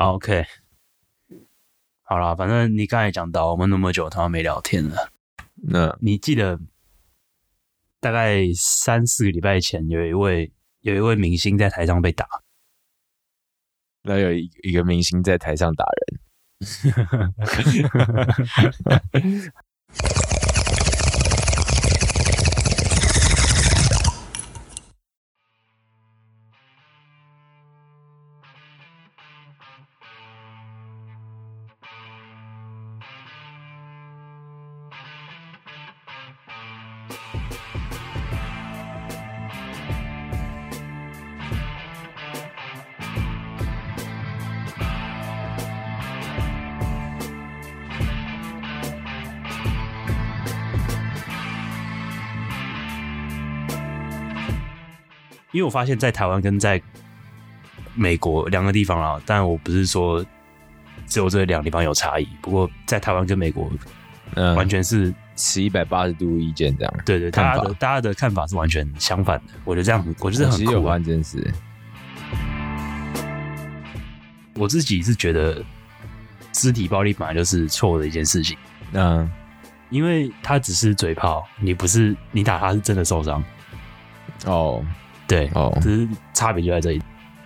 好 OK，好啦，反正你刚才讲到我们那么久他妈没聊天了，那你记得大概三四个礼拜前有一位有一位明星在台上被打，那有一一个明星在台上打人，我发现，在台湾跟在美国两个地方啊，但我不是说只有这两个地方有差异，不过在台湾跟美国嗯，完全是持一百八十度意见这样。对对，大家的大家的看法是完全相反的。我觉得这样很，我觉得很酷啊。发现这件事，我自己是觉得肢体暴力本来就是错的一件事情，嗯，因为他只是嘴炮，你不是你打他是真的受伤，哦对，哦，只是差别就在这里。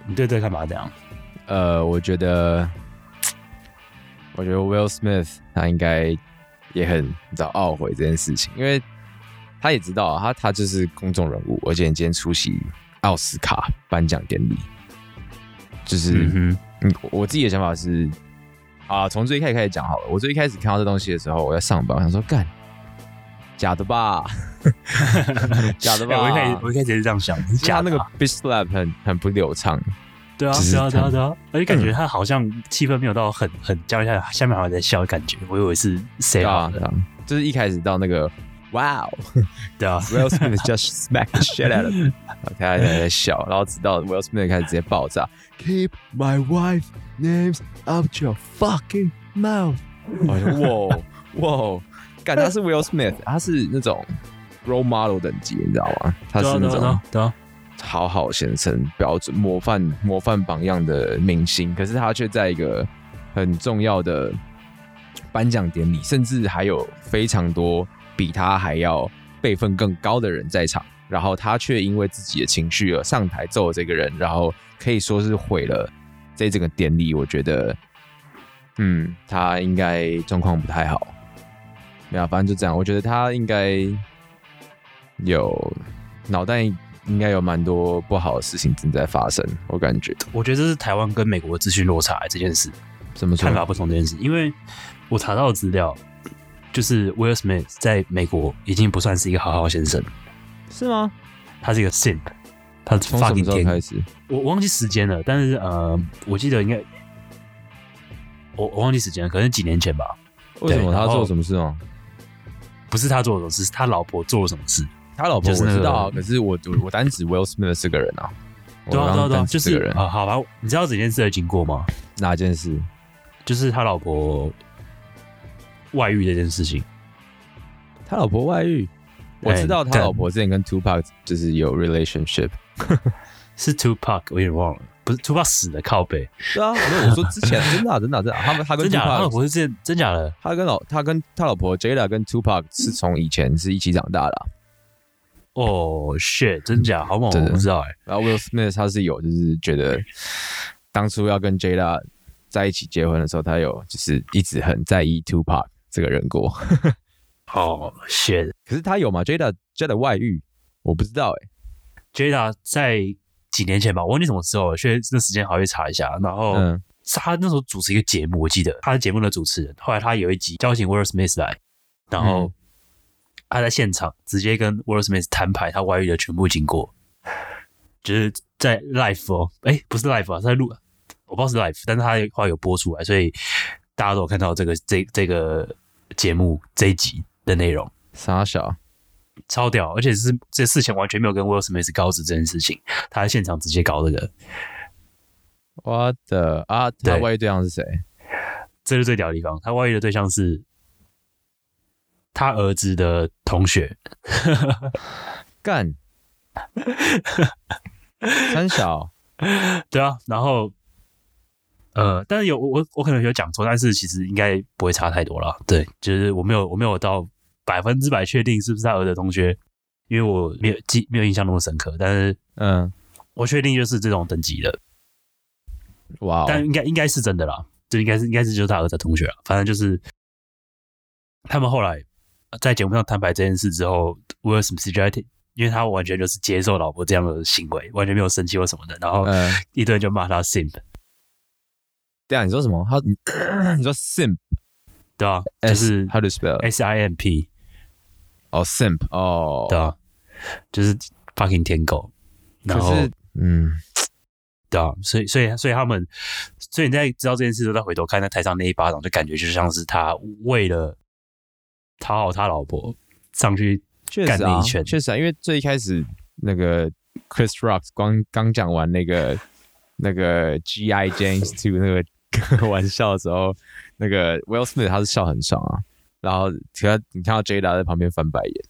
你对这个看法怎样？呃，我觉得，我觉得 Will Smith 他应该也很你知道懊悔这件事情，因为他也知道啊他他就是公众人物，而且你今天出席奥斯卡颁奖典礼，就是嗯嗯，我我自己的想法是啊，从最一开始开始讲好了。我最一开始看到这东西的时候，我在上班，我想说干假的吧，假的哼，吧。我一开始我一开始也是这样想，其实他那个假的啊 bitch slap 很很不流畅，对啊，对啊，对啊，对啊，而且感觉他好像气氛没有到很很僵一下，下面好像在笑的感觉，我以为是谁对好的，啊对啊，就是一开始到那个 Wow 对啊，Will Smith just smack the shit out of him，他还在笑，然后直到 Will Smith 开始直接爆炸，Keep my wife names out your fucking mouth，哇哇，干他是 Will Smith，他是那种 role model 等级，你知道吗？他是那种啊，对啊，好好先生、标准模范、模范榜样的明星，可是他却在一个很重要的颁奖典礼，甚至还有非常多比他还要辈分更高的人在场，然后他却因为自己的情绪而上台揍了这个人，然后可以说是毁了这整个典礼。我觉得，嗯，他应该状况不太好。没有，反正就这样。我觉得他应该有脑袋应该有蛮多不好的事情正在发生，我感觉。我觉得这是台湾跟美国的资讯落差这件事，怎么说看？法不同这件事，因为我查到的资料就是 Will Smith 在美国已经不算是一个好好先生，是吗？他是一个 simp，他从什么时候开始？我我忘记时间了，但是呃，我记得应该我我忘记时间了，可能几年前吧。为什么他做什么事吗？不是他做的什么事，是他老婆做了什么事。他老婆我知道啊，可是我我我单指 Will Smith 这个人啊。对啊，对啊，就是个人啊，好吧，你知道整件事的经过吗？哪件事？就是他老婆外遇这件事情。他老婆外遇。我知道他老婆之前跟 Tupac 就是有 relationship。是 Tupac，我有点忘了，不是 Tupac 死的靠背，对啊，没有我说之前真的啊真的啊真的啊，他们他跟真假的？他老婆是这真假的？他跟老他跟他老婆 Jada 跟 Tupac 是从以前是一起长大的啊、哦、shit，真假？好猛，我不知道哎、然后 Will Smith 他是有就是觉得当初要跟 Jada 在一起结婚的时候，他有就是一直很在意 Tupac 这个人过。哦、shit，可是他有吗？Jada Jada 外遇，我不知道哎、Jada 在几年前吧，我忘记什么时候了，所以那时间好去查一下。然后、他那时候主持一个节目，我记得他是节目的主持人。后来他有一集邀请 Will Smith 来，然后嗯他在现场直接跟 Will Smith 摊牌他外遇的全部经过，就是在 live 哦，哎，不是 live 啊，是在录，我不知道是 live，但是他后来有播出来，所以大家都有看到这个这这个节目这一集的内容。傻小，超屌，而且是这事情完全没有跟 Will Smith 告知这件事情，他在现场直接搞这个，我的啊，他外遇对象是谁？这是最屌的地方。他外遇的对象是他儿子的同学，干，三小，对啊，然后呃，但是有我我可能有讲错，但是其实应该不会差太多了。对，就是我没有我没有到百分之百确定是不是他儿的同学，因为我没有记没有印象那么深刻，但是嗯，我确定就是这种等级的，哇哦，但应该应该是真的啦，这应该是应该是就是他儿子的同学啊，反正就是他们后来在节目上摊牌这件事之后，威尔史密斯就在听，因为他完全就是接受老婆这样的行为，完全没有生气或什么的，然后嗯，一堆人就骂他 simp，对啊，你说什么？他你你说 simp 对啊，就是 how to spell？S I M P，哦，simp 哦，对啊，就是 fucking 舔狗，然后可是嗯，对啊，所以所以所以他们，所以你在知道这件事之后，再回头看那台上那一巴掌，就感觉就像是他为了讨好他老婆上去确实啊干了一，拳。确实啊，因为最一开始那个 Chris Rock 刚刚讲完那个 那个 G I James Two 那个 玩笑的时候，那个 Will Smith 他是笑很爽啊，然后其他你看到 Jada 在旁边翻白眼，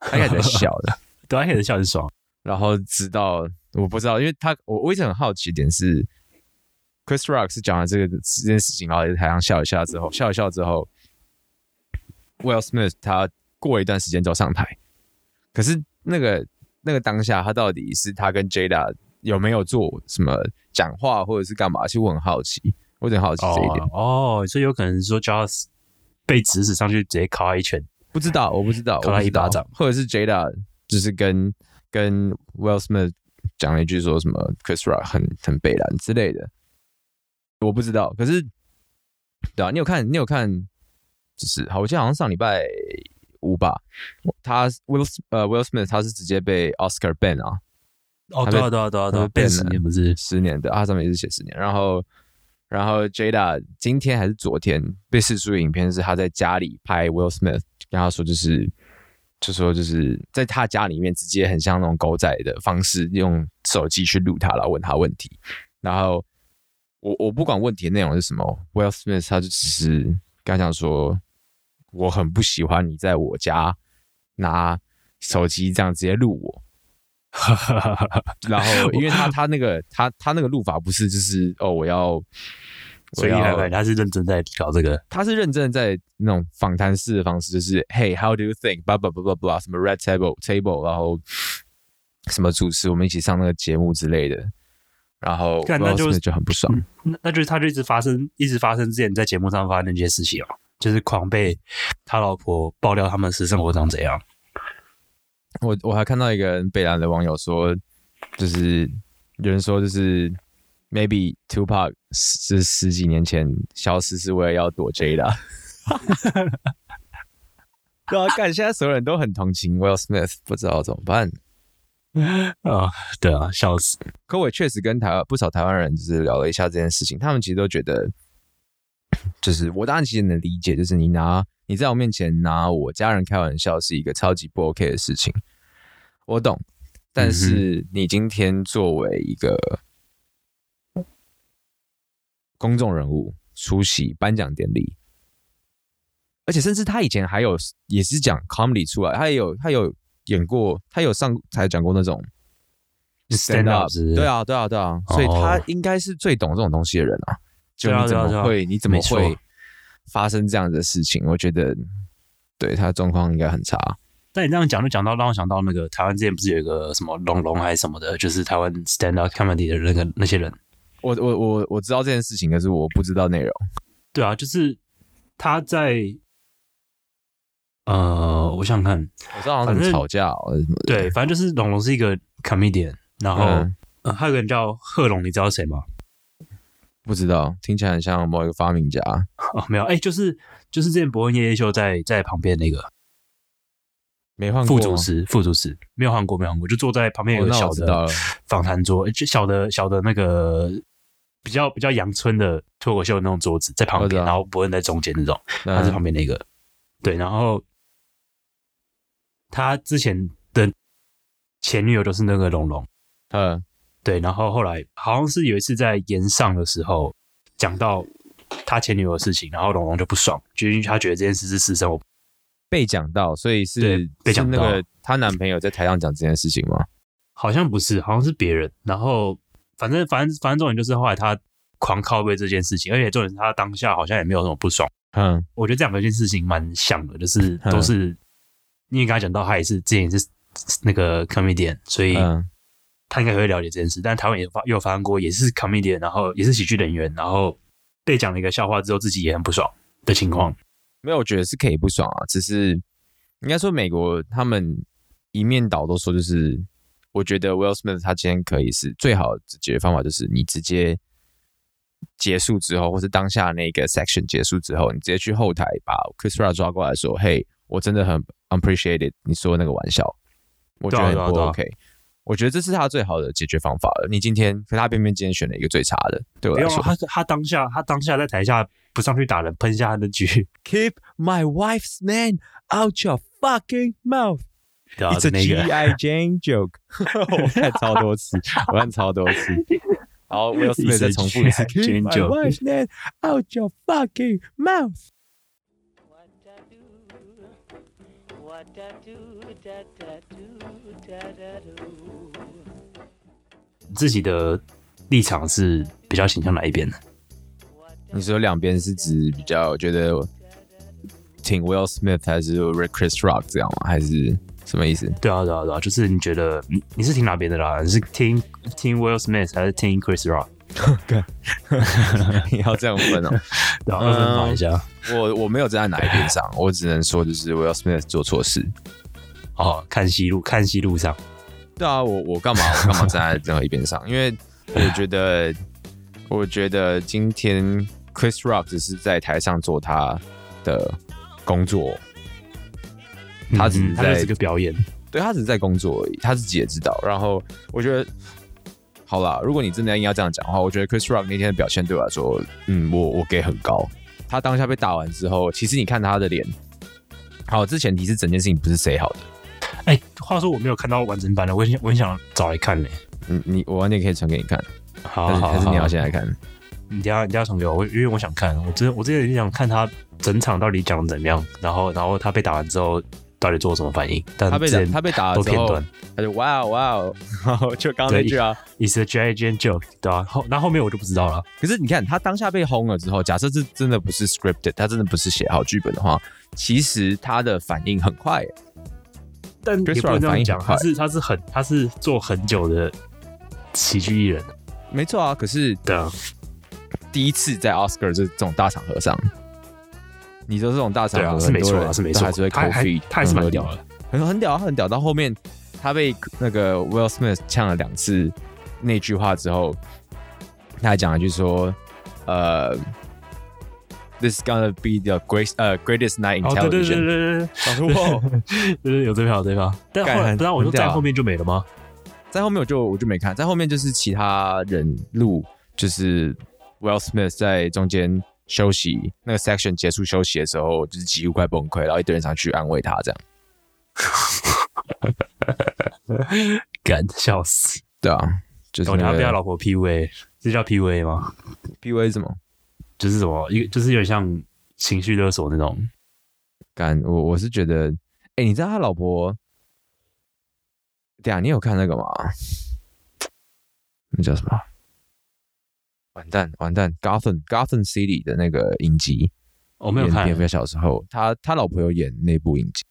他应该在笑的，对他，开始笑很爽，然后直到我不知道，因为他我我一直很好奇一点是，Chris Rock 是讲了这个这件事情，然后在台上笑一下之后，笑一笑之后，Will Smith 他过一段时间之后上台，可是那个那个当下，他到底是他跟 Jada 有没有做什么讲话或者是干嘛？其实我很好奇，我有点好奇这一点，哦哦，所以有可能说 j o s 被指使上去直接敲他一拳，不知道，我不知道，我不知道。一巴掌或者是 Jada 就是跟跟 Will Smith 讲了一句说什么 Chris Rock 很很北蓝之类的，我不知道。可是，对啊，你有看你有看，就是好，我记得好像上礼拜五吧，他 Will 呃 Will Smith 他是直接被 Oscar ban 啊，哦，对啊对啊对啊对啊，他被被十 ban 年不是，十年的，啊，他上面也是写十年。然后，然后 Jada 今天还是昨天被释出的影片是他在家里拍 Will Smith，跟他说就是，就说就是在他家里面直接很像那种狗仔的方式，用手机去录他，然后问他问题。然后我我不管问题的内容是什么，Will Smith 他就只是跟他讲说，我很不喜欢你在我家拿手机这样直接录我。然后，因为他他那个他他那个录法不是就是哦，我要，我所以他是认真在搞这个，他是认真的在那种访谈式的方式，就是 Hey，how do you think？blah blah blah blah blah，什么 red table table，然后什么主持我们一起上那个节目之类的，然后那就就很不爽，那那就是他就一直发生，一直发生之前在节目上发生的那些事情啊，就是狂被他老婆爆料他们私生活长怎样。我我还看到一个北兰的网友说，就是有人说就是 maybe Tupac 是十几年前消失是为了要躲 Jada。对啊，干！现在所有人都很同情 Will Smith，不知道怎么办。啊，对啊，笑死！可我也确实跟台湾不少台湾人就是聊了一下这件事情，他们其实都觉得，就是我当然其实能理解，就是你拿你在我面前拿我家人开玩笑是一个超级不 OK 的事情，我懂。但是你今天作为一个公众人物出席颁奖典礼，而且甚至他以前还有也是讲 comedy 出来，他也有他有演过，他有上台讲过那种 stand up 对，啊，对啊，对啊，所以他哦应该是最懂这种东西的人啊。就你怎么会，你怎么会发生这样的事情？我觉得对他的状况应该很差。但你这样讲，就讲到让我想到那个台湾之前不是有一个什么龙龙还是什么的，就是台湾 stand up comedy 的那个那些人。我我我我知道这件事情，可是我不知道内容。对啊，就是他在呃，我想想看，我知道好像吵架什么的。对，反正就是龙龙是一个 comedian，然后、嗯呃还有个人叫贺龙，你知道谁吗？不知道，听起来很像某一个发明家。哦，没有，哎、就是就是之前伯恩夜夜秀在在旁边那个没换过副主持，副主持没有换过，没有换过，就坐在旁边有个小的访谈桌，就小的小的那个比较比较阳春的脱口秀的那种桌子在旁边，然后伯恩在中间那种，他是旁边那个，对，然后他之前的前女友就是那个龙龙，嗯对，然后后来好像是有一次在延上的时候讲到他前女友的事情，然后龙龙就不爽，就因为他觉得这件事是私生活，被讲到，所以是被讲到是那个她男朋友在台上讲这件事情吗？好像不是，好像是别人。然后反正反正反正重点就是后来他狂靠背这件事情，而且重点是他当下好像也没有什么不爽。嗯我觉得这两个件事情蛮像的，就是嗯都是，因为刚才讲到他也是之前也是那个 comedian，所以嗯他应该会了解这件事。但台湾也发也有发生过，也是 comedian，然后也是喜剧演员，然后被讲了一个笑话之后，自己也很不爽的情况。没有，我觉得是可以不爽啊，只是应该说美国他们一面倒都说，就是我觉得 Will Smith 他今天可以是最好的解决方法，就是你直接结束之后，或是当下那个 section 结束之后，你直接去后台把 Chris Rock 抓过来说：“嘿，我真的很 appreciated 你说的那个玩笑，我觉得很不 OK。”我觉得这是他最好的解决方法了。你今天，可他偏偏今天选了一个最差的，对我来说。他他当下他当下在台下不上去打人，喷下他的局，Keep my wife's name out your fucking mouth.，It's a G.I. Jane joke。我看超多次，我看超多次。然后 Will Smith 再重复一次 Keep my wife's name out your fucking mouth。自己的立场是比较倾向哪一边的？你说两边是指比较觉得挺 Will Smith 还是 Chris Rock 这样吗？还是什么意思？对啊，对啊，对啊，就是你觉得你你是听哪边的啦？你是听听 Will Smith 还是听 Chris Rock？你要这样分哦。对啊，二分法一下。我我没有站在哪一边上，我只能说就是 Will Smith 做错事。哦，看戏路，看戏路上。对啊，我我干嘛我干嘛 站在任何一边上？因为我觉得，我觉得今天 Chris Rock 只是在台上做他的工作，他只是在是个表演。对他只是在工作而已，他自己也知道。然后我觉得，好啦，如果你真的硬要这样讲的话，我觉得 Chris Rock 那天的表现对我来说，嗯，我我给很高。他当下被打完之后，其实你看他的脸，好，这前提是整件事情不是谁好的。哎、话说我没有看到完整版的，我很想我很想找来看呢、嗯，你我晚点可以传给你看，好还是还是你要好先来看？你等下你等下传给我，我因为我想看。我之我之前也想看他整场到底讲的怎么样，然后然后他被打完之后到底做了什么反应。但他被打他被打了之后他就哇哦哇哦，然后就刚刚那句啊。，It's a giant joke，对吧、后那后面我就不知道了。可是你看他当下被轰了之后，假设这真的不是 scripted，他真的不是写好剧本的话，其实他的反应很快。但也不能这样讲，他是他是很他是做很久的喜剧艺人，没错啊，可是对啊，第一次在 Oscar 这这种大场合上，你说这种大场合，是没错是没错，都还是会他 cold 还 feed，他还是蛮屌的。很很屌啊，很屌。到后面他被那个 Will Smith 呛了两次那句话之后，他还讲了一句说，呃，This is gonna be the great 呃 greatest night in 哦，对对对。对对想说哇，对对，有这票有这票，但后来干不然我说很屌啊在后面就没了吗？在后面我就我就没看，在后面就是其他人录，就是 Will Smith 在中间休息那个 section 结束休息的时候，就是几乎快崩溃，然后一堆人上去安慰他，这样。敢笑死！对啊，就是我那个他被他老婆 PUA，这叫 PUA 吗？PUA 什么？就是什么一个就是有点像情绪勒索那种。敢我我是觉得，哎、你知道他老婆？对啊，你有看那个吗？那叫什么？完蛋完蛋！Gotham Gotham City 的那个影集，我没有看演蝙，蝠侠小时候，他他老婆有演那部影集。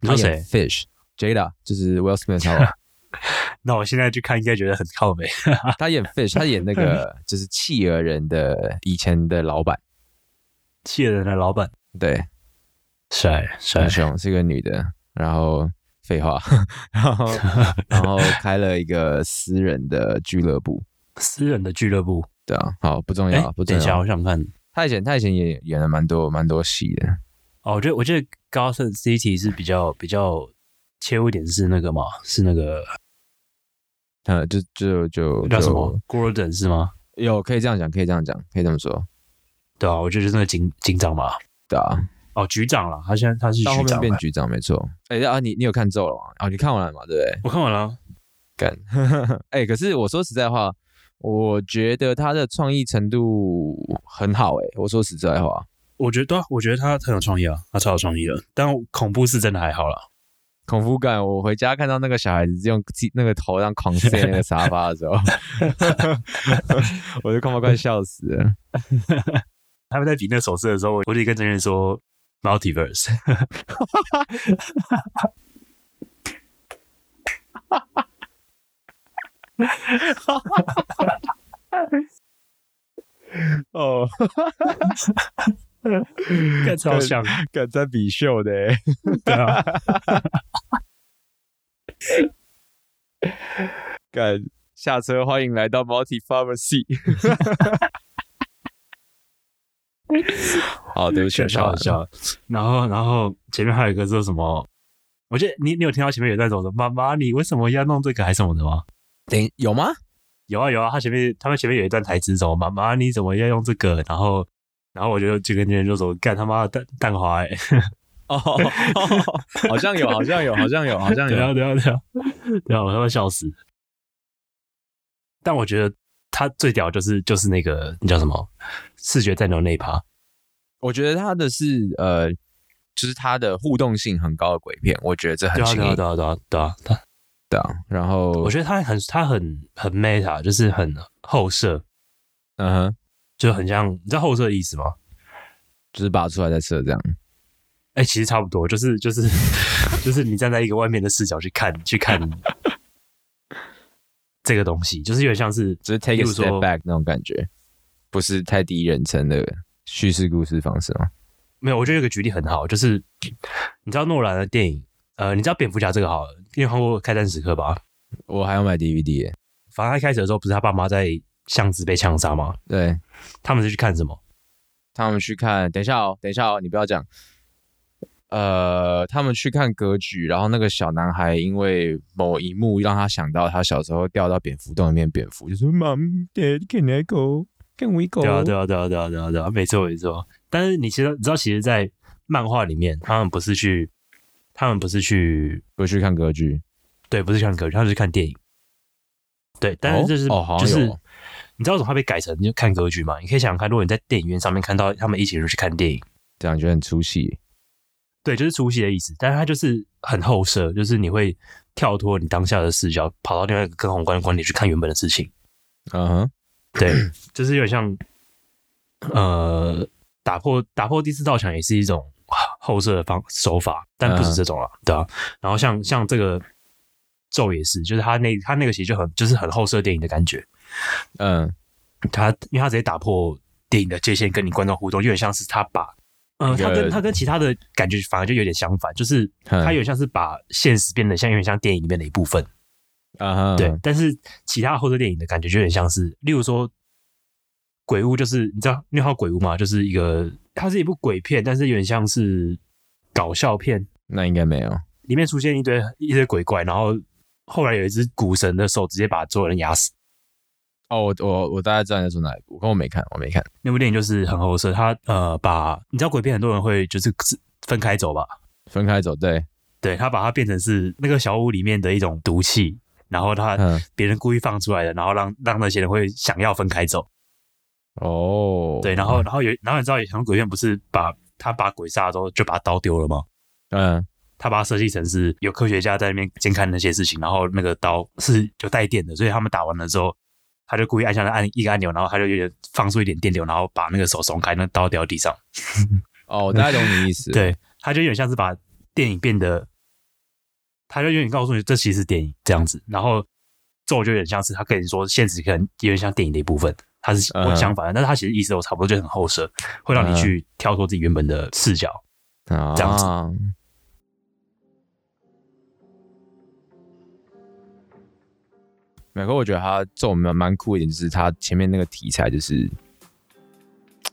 你说他演谁？？Fish Jada，就是 Will Smith 他老婆 那我现在去看应该觉得很靠北。他演 Fish，他演那个 就是企鹅人的以前的老板，企鹅人的老板，对，帅帅很，凶，是个女的，然后废话，然后然后开了一个私人的俱乐部，私人的俱乐部。对啊，好不重哎要，不，重要等一下，要我。想看。他以前他以前也演了蛮多蛮多戏的，哦，我觉得我觉得 Gotham City 是比较比较切入点是那个嘛，是那个呃，就就就就叫什么 Gordon 是吗？有可以这样讲，可以这样讲，可以这么说，对啊，我觉得就是那个警警长嘛。对啊，哦，局长了，他现在他是到后局长嘛。面变局长没错。哎啊，你你有看咒了吗？哦，你看完了嘛？对不对？我看完了啊，干，哎、可是我说实在话，我觉得他的创意程度很好、哎，我说实在话，我觉得对啊我觉得他很有创意啊，他超有创意的。但恐怖是真的还好啦。恐怖感。我回家看到那个小孩子用那个头上狂塞那个沙发的时候，我就看到快笑死了。他们在比那个手势的时候，我我就跟真人说 multiverse，哦，看超像，敢在比秀的欸，对啊，敢下车，欢迎来到 Multi Pharmacy。好，对不起，笑好笑。然后，然后前面还有一个说什么？我记得你你有听到前面有在说什么？妈妈，你为什么要弄这个还是什么的吗？等有吗？有啊有啊，他前面他们前面有一段台词，什么妈妈你怎么要用这个？然后然后我就就跟别人就说干他妈的蛋蛋花哎、哦，好像有，好像有，好像有，好像有。对啊对啊对啊对啊，我他妈笑死。但我觉得他最屌就是就是那个那叫什么视觉战斗那一趴，我觉得他的是呃，就是他的互动性很高的鬼片，我觉得这很对啊新颖对啊对啊对啊对啊，他的。然后我觉得他很他很很 meta，就是很后设，嗯哼，就很像你知道后设的意思吗？就是拔出来再射这样。哎、其实差不多，就是就是 就是你站在一个外面的视角去看去看 这个东西，就是有点像是就是 take 例 a 如 step back 那种感觉，不是太第一人称的叙事故事方式吗？没有，我觉得有个举例很好，就是 你知道诺兰的电影，呃，你知道蝙蝠侠这个好了，因为看过《开战时刻》吧？我还要买 DVD 耶。反正他一开始的时候，不是他爸妈在巷子被枪杀吗？对他们是去看什么？他们去看，等一下哦，等一下哦，你不要讲。呃，他们去看歌剧，然后那个小男孩因为某一幕让他想到他小时候掉到蝙蝠洞里面，蝙蝠就说：“Mom, Dad, can I go? Can we go？” 对啊，对啊，对啊，对啊，对啊，对啊，没错，没错。但是你其实你知道，其实，在漫画里面，他们不是去，他们不是去，不是去看歌剧，对，不是看歌剧，他们是看电影。对，但是这是、哦，好就是你知道怎么它被改成就看歌剧吗？你可以想想看，如果你在电影院上面看到他们一起人去看电影，这样觉得很出戏。对，就是出戏的意思。但是它就是很后设，就是你会跳脱你当下的视角，跑到另外一个更宏观的观点去看原本的事情。嗯哼，对，就是有点像，呃，打破打破第四道墙也是一种后设的方手法，但不是这种了，对啊、然后像像这个咒也是，就是他那他那个其实就很就是很后设电影的感觉，嗯，他因为他直接打破电影的界限，跟你观众互动，有点像是他把。呃，一个他跟他跟其他的感觉反而就有点相反，就是嗯他有点像是把现实变得像有点像电影里面的一部分，啊哈，对，但是其他后设电影的感觉就有点像是，例如说鬼屋，就是你知道你好鬼屋吗？就是一个它是一部鬼片，但是有点像是搞笑片，那应该没有。里面出现一堆一堆鬼怪，然后后来有一只古神的手直接把所有人压死。哦，我我我大概知道你在说哪一部，可我没看，我没看。那部电影就是很后色。他呃把你知道鬼片很多人会就是分开走吧，分开走，对，对他把它变成是那个小屋里面的一种毒气，然后他嗯，别人故意放出来的，然后让让那些人会想要分开走。哦，对，然后然后有然后你知道有很多鬼片不是把他把鬼杀了之后就把刀丢了吗？嗯，他把它设计成是有科学家在那边监看那些事情，然后那个刀是有带电的，所以他们打完了之后，他就故意按下那按一个按钮，然后他就有点放出一点电流，然后把那个手松开，那刀掉地上。哦，我大概懂你意思。对，他就有点像是把电影变得，他就有点告诉你这其实是电影这样子，然后咒就有点像是他跟你说现实可能有点像电影的一部分，他是嗯我相反的，但是他其实意思都差不多，就很后设，会让你去跳脱自己原本的视角。啊，这样子美国我觉得他这种蛮蛮酷一点，就是他前面那个题材，就是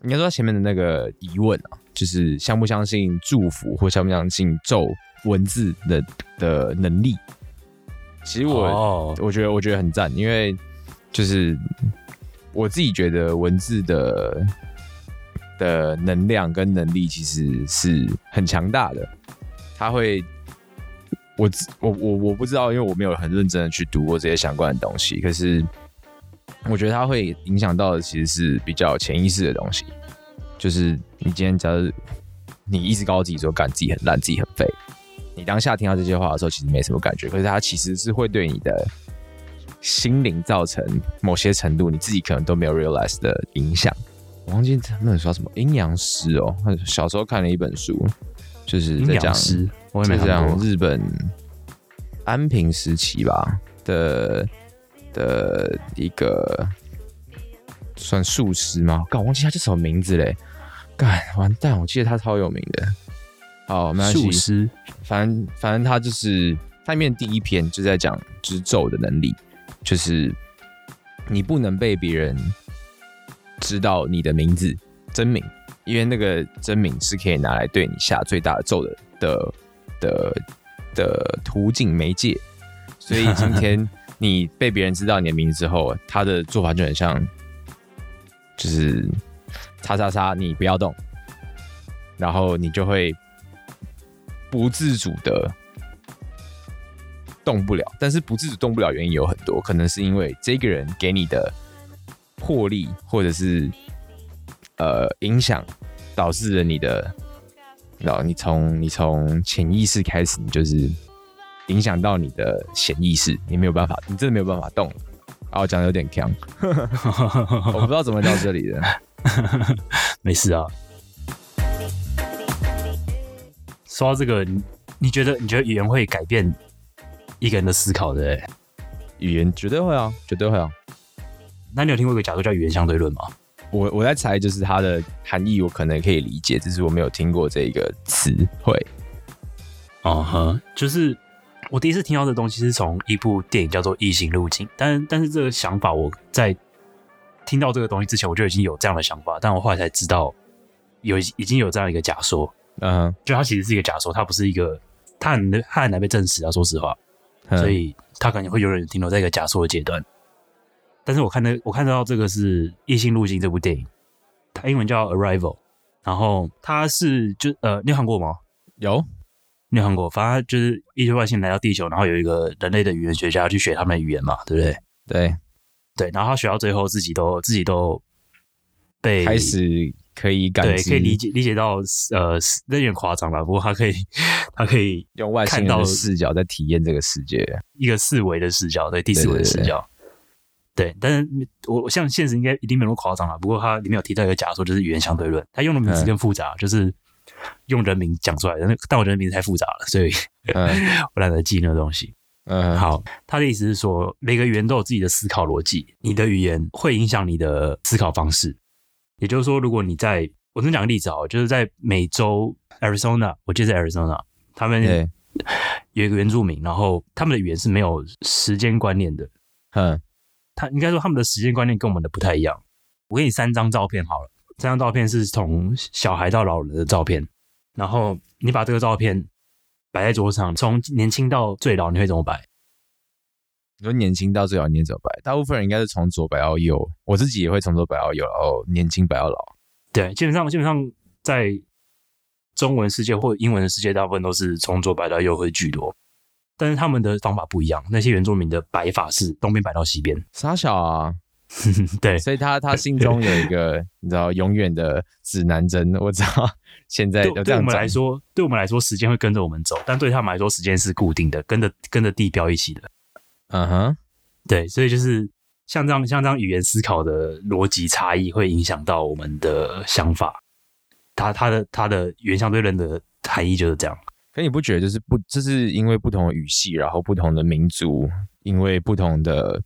应该说他前面的那个疑问啊，就是相不相信祝福或相不相信咒文字的的能力。其实我、哦，我觉得我觉得很赞，因为就是我自己觉得文字的的能量跟能力其实是很强大的，它会。我我我我不知道，因为我没有很认真的去读过这些相关的东西。可是我觉得它会影响到的其实是比较潜意识的东西，就是你今天假如你一直告诉自己说干自己很烂，自己很废，你当下听到这些话的时候，其实没什么感觉，可是它其实是会对你的心灵造成某些程度你自己可能都没有 realize 的影响。我忘记他们说什么阴阳师哦，小时候看了一本书，就是阴在讲我也没在讲。日本安平时期吧的的一个算术师吗？干，我忘记他叫什么名字嘞。干，完蛋，我记得他超有名的。好，没关系术，师，反正反正他就是他里面第一篇就在讲就是咒的能力，就是你不能被别人知道你的名字真名，因为那个真名是可以拿来对你下最大的咒的的的的途径媒介。所以今天你被别人知道你的名字之后，他的做法就很像，就是叉叉叉，你不要动，然后你就会不自主的动不了。但是不自主动不了原因有很多，可能是因为这个人给你的魄力，或者是呃影响，导致了你的，然后你从你从潜意识开始，你就是影响到你的潜意识，你没有办法，你真的没有办法动了。啊，我讲的有点强，我不知道怎么到这里的。没事啊。说到这个，你你觉得你觉得语言会改变一个人的思考的、欸？语言绝对会啊，绝对会啊。那你有听过一个假说叫语言相对论吗？我我在猜，就是它的含义，我可能可以理解，只是我没有听过这个词汇。哦呵，就是我第一次听到这东西是从一部电影叫做《异形路径》，但但是这个想法我在听到这个东西之前，我就已经有这样的想法，但我后来才知道有已经有这样一个假说，嗯哼就它其实是一个假说，它不是一个，它很难它很难被证实啊，说实话，哼，所以他可能会永远停留在一个假说的阶段。但是我看的我看到这个是《异星路径》这部电影，它英文叫《Arrival》，然后它是就呃，你有看过吗？有你有看过？反正就是一些外星人来到地球，然后有一个人类的语言学家去学他们的语言嘛，对不对？对，对，然后他学到最后自己都自己都被开始可以感对，知，可以理解理解到呃，那有点夸张了，不过他可以他可以用外星看到人的视角在体验这个世界。一个四维的视角，对第四维的视角。对，但是我我像现实应该一定没有那么夸张了。不过它里面有提到一个假说，就是语言相对论。他用的名字更复杂，就是用人名讲出来的。那但我觉得名字太复杂了，所以嗯 我懒得记那个东西。嗯，好，他的意思是说，每个语言都有自己的思考逻辑，你的语言会影响你的思考方式。也就是说，如果你在我先讲个例子啊，就是在美洲 Arizona，我记得在 Arizona，他们，有一个原住民，然后他们的语言是没有时间观念的。嗯他应该说他们的时间观念跟我们的不太一样。我给你三张照片好了，三张照片是从小孩到老人的照片，然后你把这个照片摆在桌上，从年轻到最老，你会怎么摆？你说年轻到最老，你怎么摆，大部分人应该是从左摆到右，我自己也会从左摆到右，然后年轻摆到老。对，基本上基本上在中文世界或英文的世界，大部分都是从左摆到右会居多，但是他们的方法不一样。那些原住民的摆法是东边摆到西边，傻小啊，对所以他他心中有一个 你知道永远的指南针，我知道现在对对我们来说，对我们来说时间会跟着我们走，但对他们来说时间是固定的，跟着跟着地标一起的。嗯哼，对，所以就是像这样像这样语言思考的逻辑差异，会影响到我们的想法。它它的它的原相对论的含义就是这样。可你不觉得就是不，这是因为不同的语系，然后不同的民族，因为不同的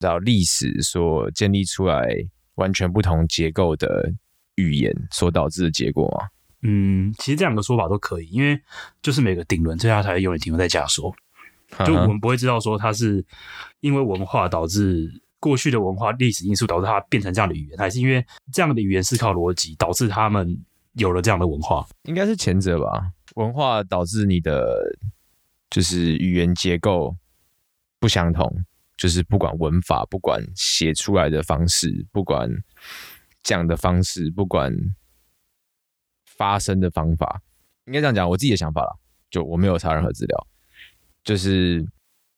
到历史所建立出来完全不同结构的语言所导致的结果吗？嗯，其实这两个说法都可以，因为就是每个顶轮最下才会永远停留在假说。就我们不会知道说它是因为文化导致过去的文化历史因素导致它变成这样的语言，还是因为这样的语言思考逻辑导致他们有了这样的文化。应该是前者吧。文化导致你的就是语言结构不相同，就是不管文法，不管写出来的方式，不管讲的方式，不管发声的方法，应该这样讲，我自己的想法啦，就我没有查任何资料，就是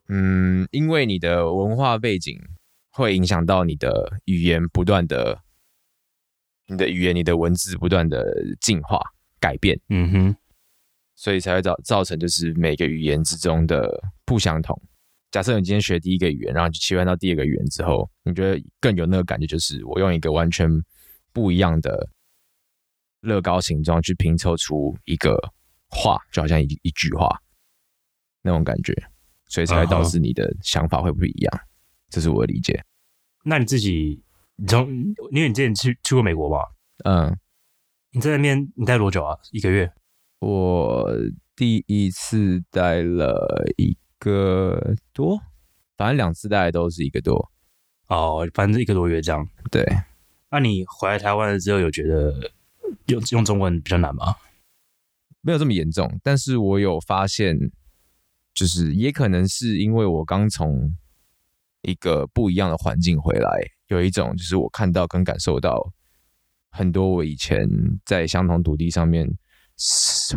嗯，因为你的文化背景会影响到你的语言不断的，你的语言、你的文字不断的进化改变。嗯哼，所以才会造造成就是每个语言之中的不相同。假设你今天学第一个语言，然后你切换到第二个语言之后，你觉得更有那个感觉，就是我用一个完全不一样的乐高形状去拼凑出一个话，就好像一一句话那种感觉，所以才会导致你的想法会不一样。这是我的理解。那你自己，你从因为你之前去去过美国嘛，嗯，你在那边你待多久啊？一个月？我第一次待了一个多，反正两次待都是一个多。哦，反正一个多月这样。对，那你回来台湾了之后，有觉得用用中文比较难吗？没有这么严重，但是我有发现，就是也可能是因为我刚从一个不一样的环境回来，有一种就是我看到跟感受到很多我以前在相同土地上面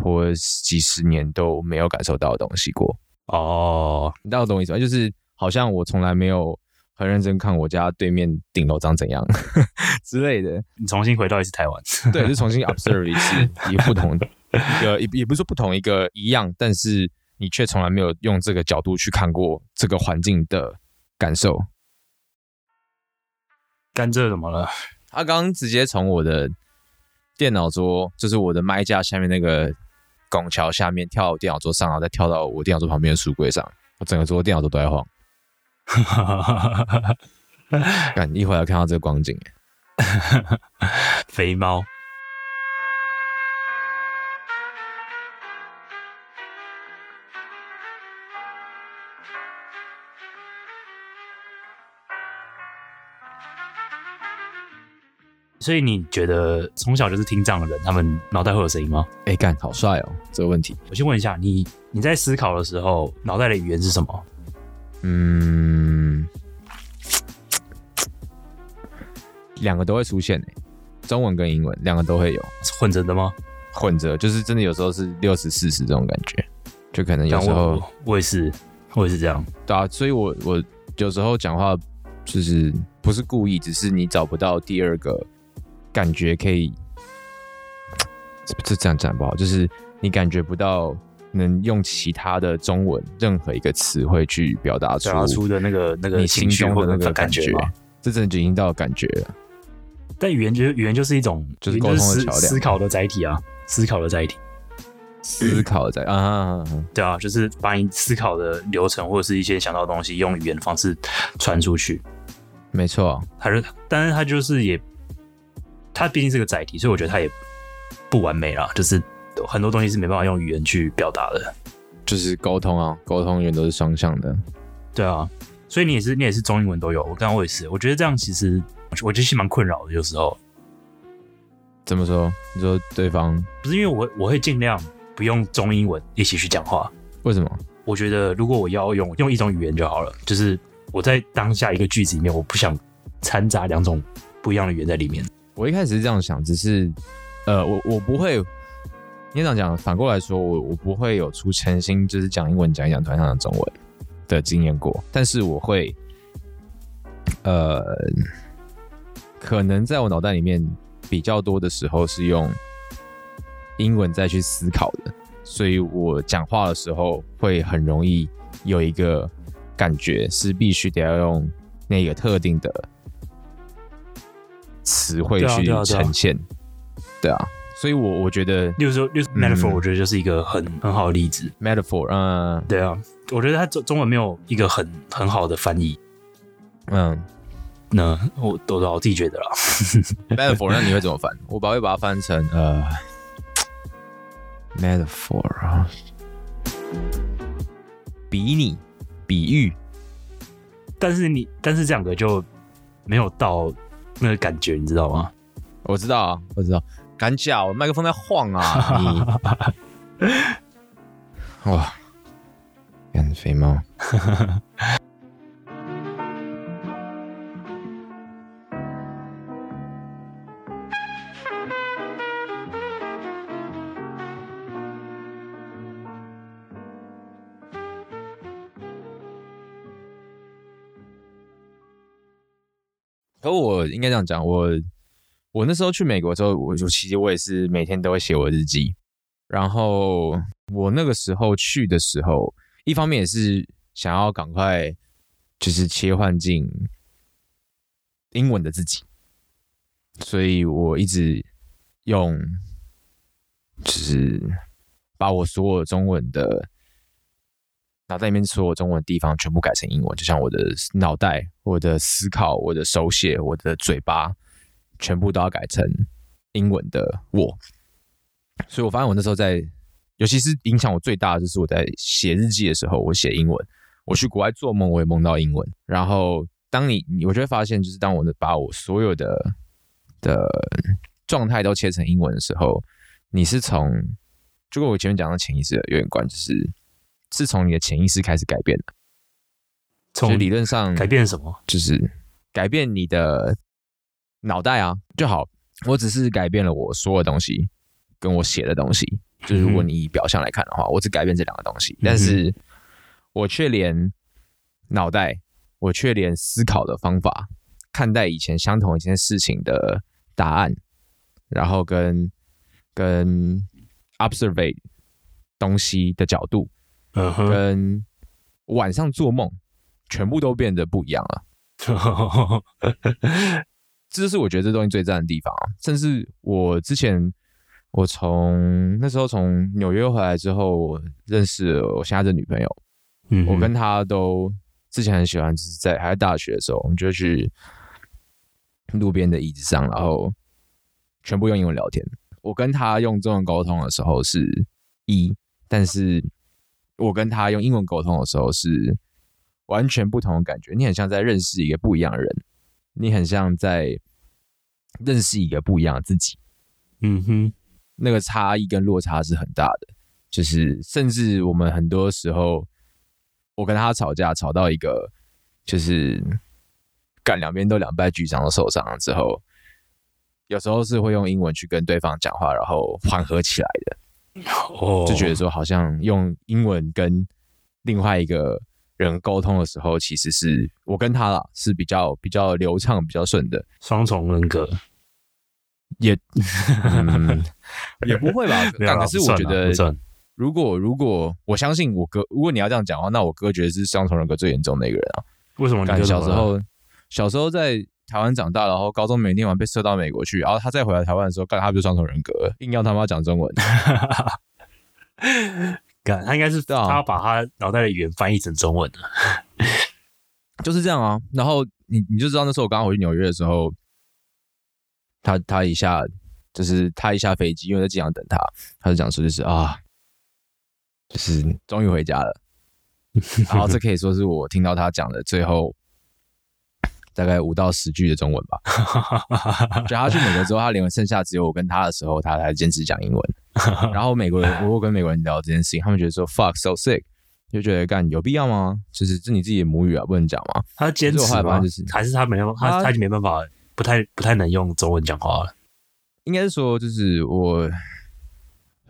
活几十年都没有感受到的东西过。哦，你大概懂我意思吧？就是好像我从来没有很认真看我家对面顶楼长怎样 之类的。你重新回到一次台湾，对，就重新 observe 一次，一不同的，一个也也不是说不同，一个一样，但是你却从来没有用这个角度去看过这个环境的感受。甘蔗怎么了？他刚刚直接从我的电脑桌，就是我的麦架下面那个拱桥下面跳到电脑桌上，然后再跳到我电脑桌旁边的书柜上，我整个桌电脑桌都在晃。干，一会要看到这个光景，肥猫。所以你觉得从小就是听障的人，他们脑袋会有声音吗？哎，干，好帅哦！这个问题，我先问一下你，你在思考的时候，脑袋的语言是什么？嗯，两个都会出现诶，中文跟英文两个都会有混着的吗？混着，就是真的有时候是六十四十这种感觉，就可能有时候我我也是，我也是这样。对啊，所以我我有时候讲话就是不是故意，只是你找不到第二个感觉可以，这这这样讲不好，就是你感觉不到能用其他的中文任何一个词汇去表达出表达出的那个那个你心中的那个感感觉。，这真的就已经到感觉了。但语言就是语言就是一种，就是沟通的桥梁思考的载体啊，思考的载体。思考的载啊对啊，就是把你思考的流程或者是一些想到的东西，用语言的方式传出去。没错，它是，但是它就是也，它毕竟是个载体，所以我觉得它也不完美啦，就是很多东西是没办法用语言去表达的。就是沟通啊，沟通永远都是双向的。对啊，所以你也是，你也是中英文都有。我刚刚我也是，我觉得这样其实我觉得是蛮困扰的，有时候怎么说？你说对方不是因为我我会尽量不用中英文一起去讲话。为什么？我觉得如果我要用用一种语言就好了，就是我在当下一个句子里面，我不想掺杂两种不一样的语言在里面。我一开始是这样想，只是呃，我我不会，你这样讲，反过来说，我我不会有出诚心，就是讲英文讲一讲，突然想讲中文的经验过，但是我会，呃，可能在我脑袋里面比较多的时候是用英文再去思考的，所以我讲话的时候会很容易有一个感觉是必须得要用那个特定的词汇去呈现，对啊，所以我我觉得例如说，例如 metaphor，、我觉得就是一个很很好的例子。metaphor，嗯对啊，我觉得它中中文没有一个很很好的翻译。嗯。那我都我自己觉得啦，metaphor，那你会怎么翻？我把会把它翻成呃 metaphor 啊，比拟、比喻，但是你但是这两个就没有到那个感觉，你知道吗？我知道啊，我知道，敢假，我麦克风在晃啊，你 哇，干肥猫。可我应该这样讲，我我那时候去美国之后，我就其实我也是每天都会写我日记，然后我那个时候去的时候，一方面也是想要赶快就是切换进英文的自己，所以我一直用就是把我所有中文的脑袋里面所有中文的地方全部改成英文，就像我的脑袋、我的思考、我的手写、我的嘴巴，全部都要改成英文的我。所以我发现我那时候在，尤其是影响我最大的就是我在写日记的时候，我写英文。我去国外做梦，我也梦到英文。然后当你你，我就会发现，就是当我把我所有的的状态都切成英文的时候，你是从就跟我前面讲的潜意识有点关，就是是从你的潜意识开始改变的。从理论上改变什么？就是改变你的脑袋啊就好。我只是改变了我说的东西，跟我写的东西。就是如果你以表象来看的话，我只改变这两个东西，但是我却连脑袋，我却连思考的方法，看待以前相同一件事情的答案，然后跟跟 observe 东西的角度，嗯哼，跟晚上做梦，全部都变得不一样了。这就是我觉得这东西最赞的地方啊！甚至我之前，我从那时候从纽约回来之后，我认识了我现在的女朋友，嗯我跟她都之前很喜欢，就是在还在大学的时候，我们就去路边的椅子上，然后全部用英文聊天。我跟她用中文沟通的时候是一，但是我跟他用英文沟通的时候是完全不同的感觉。你很像在认识一个不一样的人，你很像在认识一个不一样的自己。嗯哼，那个差异跟落差是很大的，就是甚至我们很多时候，我跟他吵架吵到一个就是干两边都两败俱伤都受伤了之后，有时候是会用英文去跟对方讲话，然后缓和起来的，哦，就觉得说好像用英文跟另外一个人沟通的时候，其实是我跟他啦是比较比较流畅、比较顺的，双重人格，也、嗯、也不会吧？可是我觉得如果如果我相信我哥，如果你要这样讲的话，那我哥觉得是双重人格最严重的一个人啊。为什么你小时候，小时候在台湾长大，然后高中没念完被射到美国去，然后他再回来台湾的时候，干他不是双重人格了，硬要他妈讲中文。干他应该是他把他脑袋的语言翻译成中文的，就是这样啊。然后你你就知道那时候我刚刚回去纽约的时候，他他一下就是他一下飞机，因为在机场等他，他就讲说就是啊，就是终于回家了。然后这可以说是我听到他讲的最后大概五到十句的中文吧。就他去美国之后，他连剩下只有我跟他的时候，他才坚持讲英文。然后美国人，我有跟美国人聊这件事情，他们觉得说 fuck so sick，就觉得干有必要吗？就是这你自己的母语啊，不能讲吗？他坚持吗就是还是他没办法，他他他已经没办法，不太不太能用中文讲话了。应该是说，就是我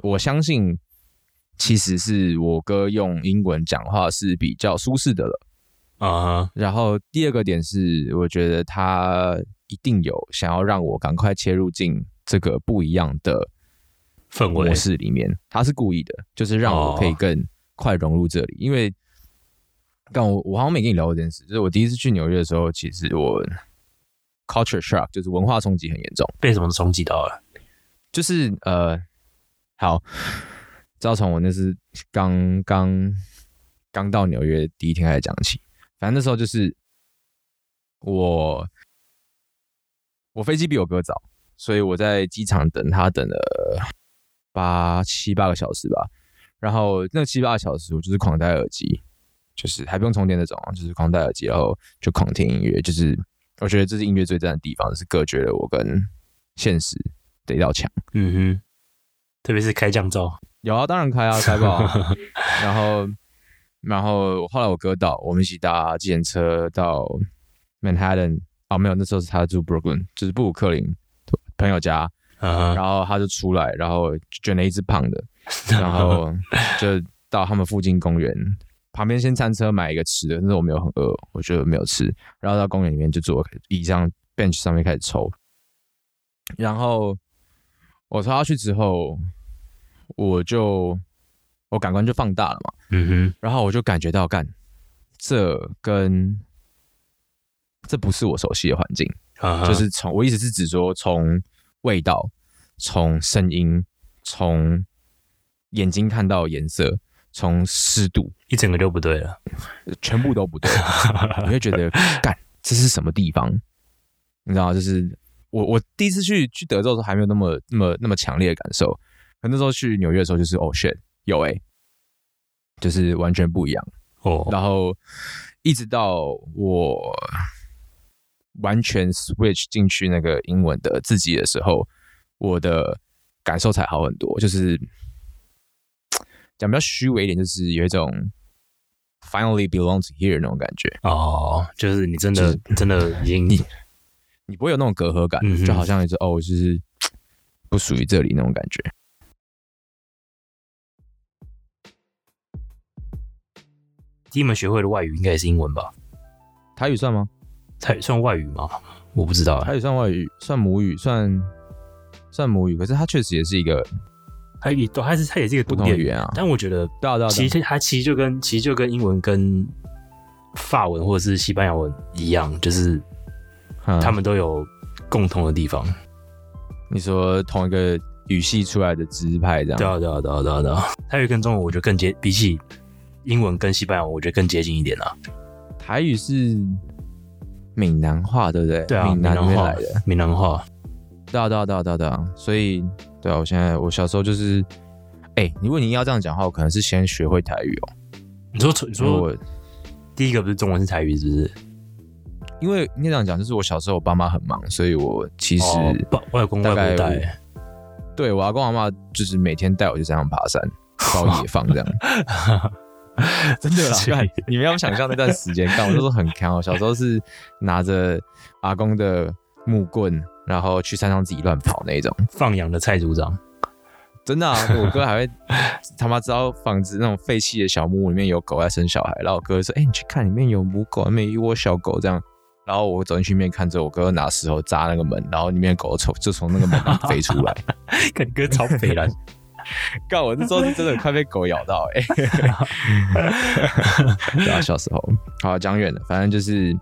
我相信，其实是我哥用英文讲话是比较舒适的了。啊哈，然后第二个点是，我觉得他一定有想要让我赶快切入进这个不一样的氛围模式里面，他是故意的，就是让我可以哦更快融入这里。因为，但我我好像没跟你聊过这件事，就是我第一次去纽约的时候，其实我 culture shock 就是文化冲击很严重。被什么冲击到了？就是呃，好，知道从我那是刚刚刚到纽约第一天开始讲起。反正那时候就是我我飞机比我哥早，所以我在机场等他等了八七八个小时吧。然后那七八个小时，我就是狂戴耳机，就是还不用充电那种啊，就是狂戴耳机，然后就狂听音乐。就是我觉得这是音乐最赞的地方，就是隔绝了我跟现实的一道墙。嗯哼，特别是开降噪，有啊，当然开啊，开爆啊。然后，然后后来我哥到，我们一起搭计程车到 Manhattan。哦，没有，那时候是他住 Brooklyn，就是布鲁克林朋友家。啊然后他就出来，然后卷了一只胖的，然后就到他们附近公园旁边先餐车买一个吃的，那时候我没有很饿，我就没有吃。然后到公园里面就坐椅上 bench 上面开始抽。然后我抽下去之后，我就我感官就放大了嘛，嗯哼。然后我就感觉到干，这跟这不是我熟悉的环境，就是从我意思是指说从味道、从声音、从眼睛看到颜色、从湿度，一整个就不对了。全部都不对，你会觉得干这是什么地方？你知道，就是我我第一次去去德州的时候还没有那么那么那么强烈的感受，可那时候去纽约的时候就是哦 shit 有诶、就是完全不一样。哦，然后一直到我完全 switch 进去那个英文的自己的时候，我的感受才好很多。就是讲比较虚伪一点，就是有一种 finally belong to here 那种感觉。哦，就是你真的真的已经你你不会有那种隔阂感，嗯就好像是哦，就是不属于这里那种感觉。第一门学会的外语应该也是英文吧？台语算吗？台语算外语吗？我不知道、台语算外语，算母语，算算母语。可是它确实也是一个它也都还是它也是一个不独立语言啊。但我觉得对啊对啊，对啊其实它其实就跟其实就跟英文跟法文或者是西班牙文一样，就是嗯他们都有共同的地方。你说同一个语系出来的支派这样，对啊，对啊，对啊，对啊，对啊。台语跟中文我觉得更接，比起英文跟西班牙文，我觉得更接近一点啊。台语是闽南话，对不对？对啊，闽南话来的。，闽南话。对啊，对啊，对啊，对啊，对啊。所以，对啊，我现在我小时候就是，哎、你问你硬要这样讲话，我可能是先学会台语哦。你说你说我第一个不是中文是台语，是不是？因为应该这样讲，就是我小时候我爸妈很忙，所以我其实、哦，外公外婆带。对我阿公阿妈就是每天带我去山上爬山、包野放这样。真的啦，你们要想象那段时间，干我那时候很强哦。小时候是拿着阿公的木棍，然后去山上自己乱跑那种。放羊的蔡组长，真的啊，我哥还会他妈知道房子那种废弃的小木屋里面有狗在生小孩，然后我哥说：“哎、你去看，里面有母狗，里面一窝小狗。”这样，然后我走进去面看着我哥拿石头砸那个门，然后里面的狗从就从那个门飞出来。看你哥超北蓝，干，我那时候是真的快被狗咬到哎、对啊，小时候好讲远了，反正就是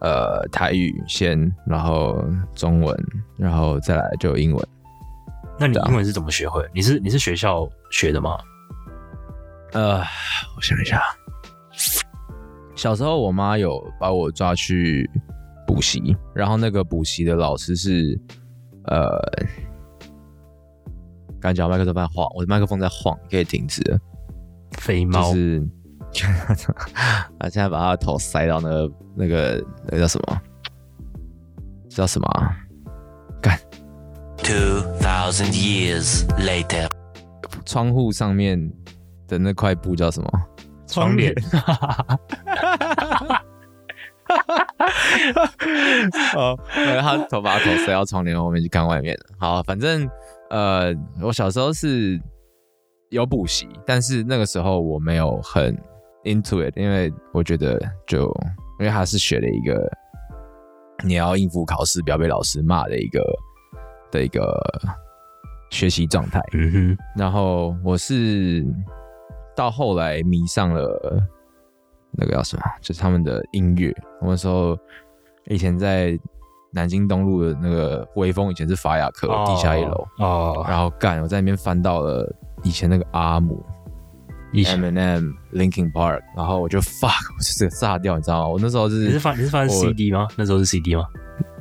呃台语先，然后中文，然后再来就英文。那你英文是怎么学会？你是你是学校学的吗？呃，我想一下，小时候我妈有把我抓去补习，然后那个补习的老师是呃，刚讲麦克风在晃，我的麦克风在晃，可以停止了。肥猫、就是啊现在把他的头塞到那个那个那个叫什么？叫什么啊、2,000 years later. 窗户上面的那块布叫什么？窗帘，哦，然后他头把他头塞到窗帘后面去看外面。好，反正呃，我小时候是有补习，但是那个时候我没有很 into it，因为我觉得就因为他是学了一个你要应付考试，不要被老师骂的一个的一个学习状态。嗯哼，然后我是到后来迷上了那个叫什么，就是他们的音乐。我那时候以前在南京东路的那个微风，以前是法雅克、地下一楼，哦，然后干我在那边翻到了以前那个阿姆、Eminem、Linkin Park，然后我就 fuck，我就这个炸掉，你知道吗？我那时候是你是发你是发 CD 吗？那时候是 CD 吗？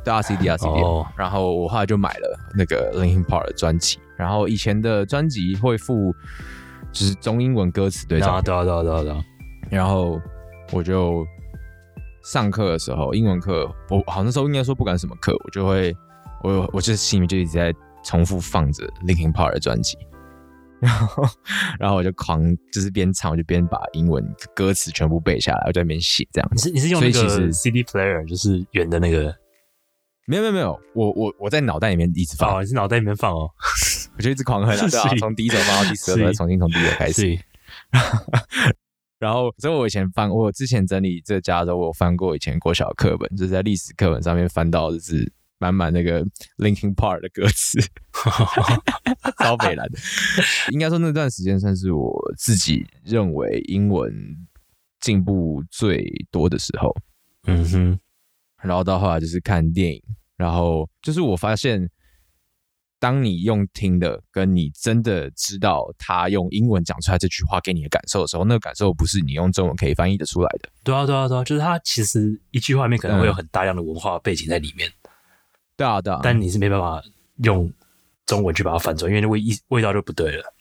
对啊 CD 啊 CD，、哦然后我后来就买了那个 Linkin Park 的专辑，然后以前的专辑会附就是中英文歌词对照啊，，对啊，对啊，对啊，对啊，然后我就上课的时候，英文课我好那时候应该说不管什么课，我就会我我就是心里面就一直在重复放着 Linkin Park 的专辑，然后然后我就狂就是边唱我就边把英文歌词全部背下来，我在那边写这样你。是你是用那个 CD player，就是圆的那个？没有没有没有，我我我在脑袋里面一直放，哦，你是脑袋里面放哦，我就一直狂哼 啊，对啊是，从第一首放到第十二重新从第一首开始。是然后，所以我以前翻，我之前整理这家的时候，我有翻过以前国小课本，就是在历史课本上面翻到，就是满满那个 Linkin Park 的歌词，超北蓝的。应该说那段时间算是我自己认为英文进步最多的时候。嗯哼，然后到后来就是看电影，然后就是我发现，当你用听的，跟你真的知道他用英文讲出来这句话给你的感受的时候，那个感受不是你用中文可以翻译的出来的。对啊，对啊，对啊，就是它其实一句话里面可能会有很大量的文化背景在里面，对啊，对啊，但你是没办法用中文去把它翻出来，因为那味一味道就不对了。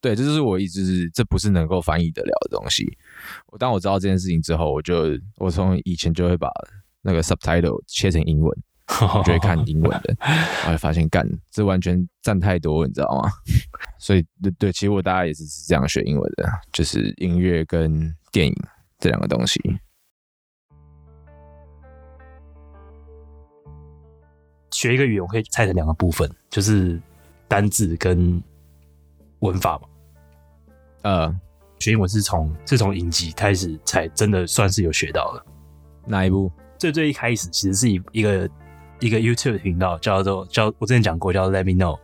对，这就是我一直这不是能够翻译得了的东西。我当我知道这件事情之后，我就我从以前就会把那个 subtitle 切成英文，我 就会看英文的，然后发现干这完全占太多，你知道吗？所以对对，其实我大家也是是这样学英文的，就是音乐跟电影这两个东西。学一个语言，我可以拆成两个部分，就是单字跟文法嘛。呃，学英文是从是从影集开始才真的算是有学到的。哪一部？最最一开始其实是一一个一个 YouTube 频道叫做叫我之前讲过叫 Let Me Know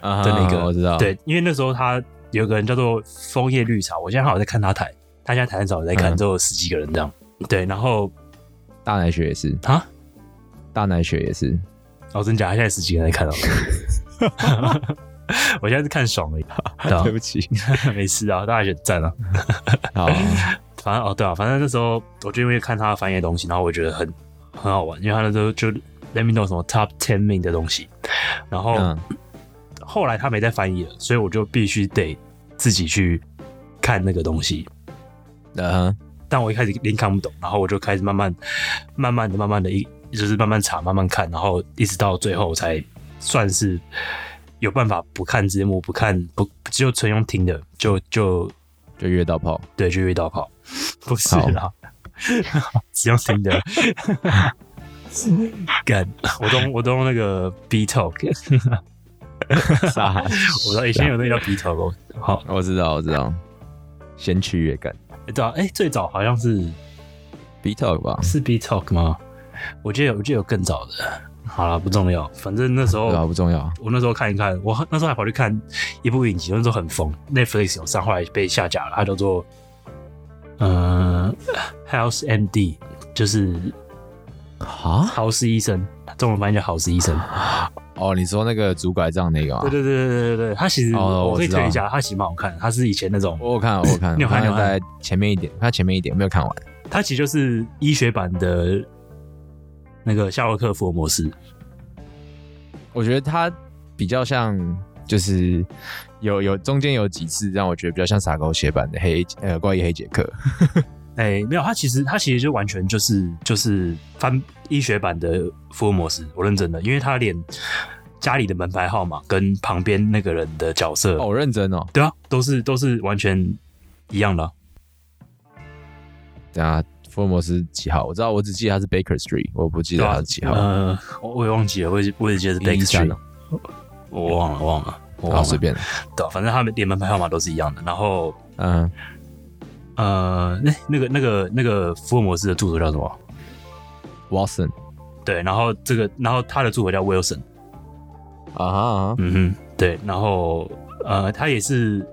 啊的那个，我知道。，对，因为那时候他有个人叫做枫叶绿茶，我现在好像在看他台，他现在台很少有在看，嗯只有十几个人这样。对，然后大奶雪也是，啊，大奶雪也是。哦，真假？他现在十几个人在看哦。我现在是看爽而已，对啊对不起。没事啊，大家觉得赞啊。好，反正哦，对啊，反正那时候我就因为看他翻译的东西，然后我觉得很很好玩，因为他那时候就 Let me know 什么 Top Ten Min 的东西，然后、嗯后来他没再翻译了，所以我就必须得自己去看那个东西。嗯但我一开始连看不懂，然后我就开始慢慢、慢慢的、慢慢的一就是慢慢查、慢慢看，然后一直到最后才算是有办法不看字幕、不看不只有纯用听的，就就就约到炮。对，就约到炮，不是啦，只用听的。干，我都我都用那个 B Talk，傻我说以前有那个叫 B Talk，哦好，我知道，我知道。先驱也干对啊，哎、最早好像是 B Talk 吧？是 B Talk 吗？我记得有我记得有更早的，好了，不重要，反正那时候对啊，不重要。我那时候看一看，我那时候还跑去看一部影集，那时候很疯，Netflix 有上，后来被下架了，它叫做呃 House MD，就是啊？豪斯医生，中文翻译叫豪斯医生。哦，你说那个拄拐杖那个吗？对对对对对对对，它其实哦我可以我知道推一下，他其实蛮好看的，它是以前那种，我有看，我有看，你有看你有看在前面一点，他前面一点，没有看完。他其实就是医学版的那个夏洛克福尔摩斯。我觉得他比较像，就是有有中间有几次让我觉得比较像傻狗血版的黑呃怪异黑杰克。哎、没有，它其实它其实就完全就是就是翻医学版的福尔摩斯，我认真的，因为他连家里的门牌号码跟旁边那个人的角色，哦，认真哦。对啊，都是都是完全一样的啊、等下福尔摩斯几号？我知道，我只记得他是 Baker Street，我不记得对啊他是几号。呃，我我也忘记了，我也我也记得是 Baker Street，我忘了忘了，我忘好，了，随便。对啊、反正他们连门牌号码都是一样的。然后嗯，呃，那那个那个那个福尔摩斯的助手叫什么？Watson 对，然后这个然后他的助手叫 Wilson，啊哈嗯哼，对，然后呃，他也是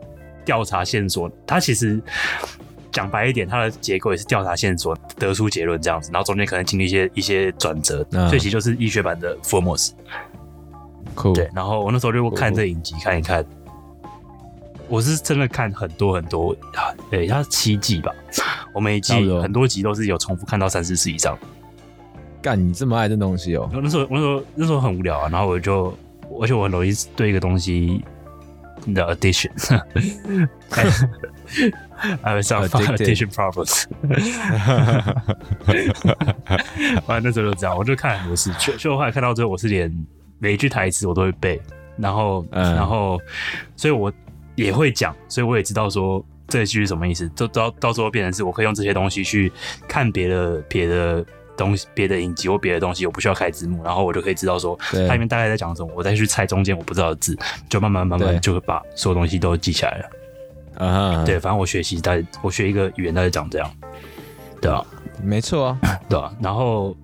调查线索，他其实讲白一点，他的结构也是调查线索得出结论这样子，然后中间可能经历一些一些转折，嗯所以其实就是医学版的福尔摩斯。酷。对，然后我那时候就看这影集看一看，我是真的看很多很多，啊对，它是七季吧，我每一季很多集都是有重复看到三四次以上。干，你这么爱这东西哦。那时候那时候那时候很无聊啊，然后我就，而且我很容易对一个东西的 addiction，还有上 addiction problems，反正那时候就这样，我就看很多次，就就后来看到最后，我是连每一句台词我都会背，然后、嗯。然后，所以我也会讲，所以我也知道说这一句是什么意思，就到到时候变成是我可以用这些东西去看别的别的东西、别的影集或别的东西，我不需要开字幕，然后我就可以知道说它里面大概在讲什么，我再去猜中间我不知道的字，就慢慢慢慢就会把所有东西都记起来了。啊哈，对，，反正我学习大概我学一个语言大概讲这样，对啊，没错啊。对啊，然后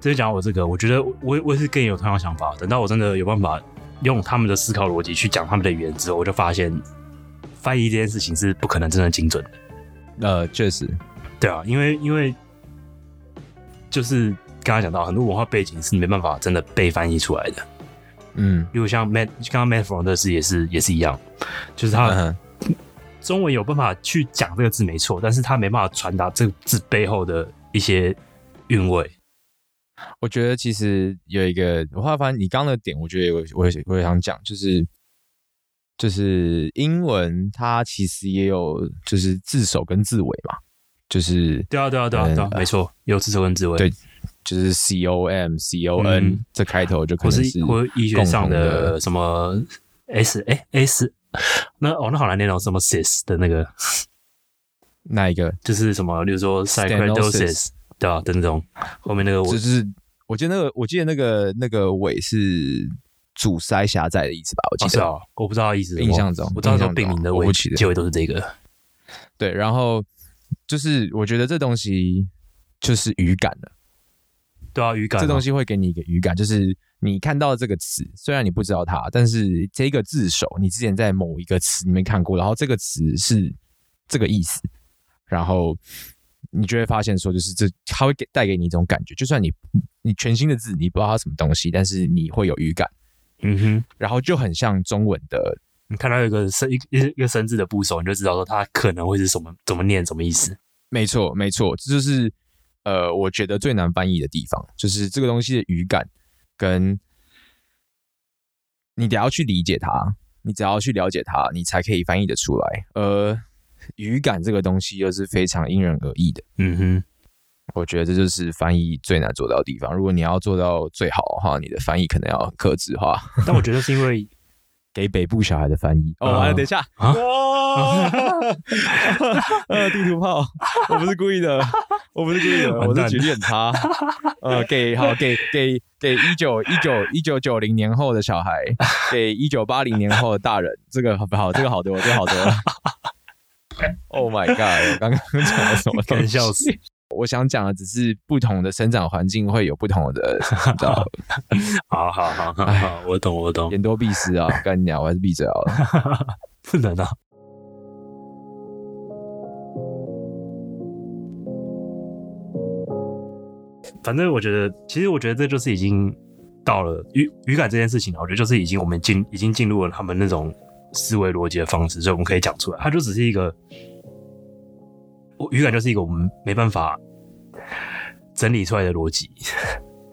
这就讲我这个，我觉得我我也是跟你有同样想法。等到我真的有办法用他们的思考逻辑去讲他们的语言之后，我就发现翻译这件事情是不可能真的精准的。呃，确实，对啊，因为因为就是刚刚讲到很多文化背景是没办法真的被翻译出来的。嗯，例如像 Matt 刚刚 Matt from 的事也是也是一样，就是他嗯中文有办法去讲这个字没错，但是他没办法传达这个字背后的一些韵味。我觉得其实有一个，我后来发现你刚刚的点，我觉得我我也我也想讲，就是就是英文它其实也有就是字首跟字尾嘛，就是对啊，对啊，对啊，对啊，嗯没错，有字首跟字尾，对就是 C O M C O N、嗯这开头就可或能是是或医学上的什么 S 哎 S，那哦那好难念哦，什么 sis 的那个那一个，就是什么，例如说 psychosis，对啊，的那种后面那个我就是我记得那个我记得那个那个尾是阻塞狭窄的意思吧，我记得。哦是啊，我不知道意思，印象中我知道说病名的尾结尾都是这个，对，然后就是我觉得这东西就是语感了。对啊，语感啊这东西会给你一个语感，就是你看到这个词，虽然你不知道它，但是这个字首你之前在某一个词里面看过，然后这个词是这个意思，然后你就会发现说，就是这它会给带给你一种感觉，就算你你全新的字你不知道它什么东西，但是你会有语感，嗯哼。然后就很像中文的，你看到有一个生一一一个生字的部首，你就知道说它可能会是什么怎么念什么意思。没错没错，这就是呃我觉得最难翻译的地方，就是这个东西的语感跟你得要去理解它，你只要去了解它，你才可以翻译得出来。而语感这个东西又是非常因人而异的，嗯哼，我觉得这就是翻译最难做到的地方。如果你要做到最好的话，你的翻译可能要很克制化，但我觉得是因为 给北部小孩的翻译。哦，啊完了，等一下，呃，地图炮，我不是故意的，我不是故意的，我是举例很差。呃，给好给给给一九一九一九九零年后的小孩，给一九八零年后的大人，这个好不好？这个好多了，这个好多了。Oh my god！我刚刚讲了什么 东西？死。我想讲的只是不同的生长环境会有不同的，你知道，好好好好好，我懂我懂，言多必失啊！干你娘，我还是闭嘴好了。不能啊。反正我觉得，其实我觉得这就是已经到了语语感这件事情了。我觉得就是已经我们进已经进入了他们那种思维逻辑的方式，所以我们可以讲出来。它就只是一个，我语感就是一个我们没办法整理出来的逻辑。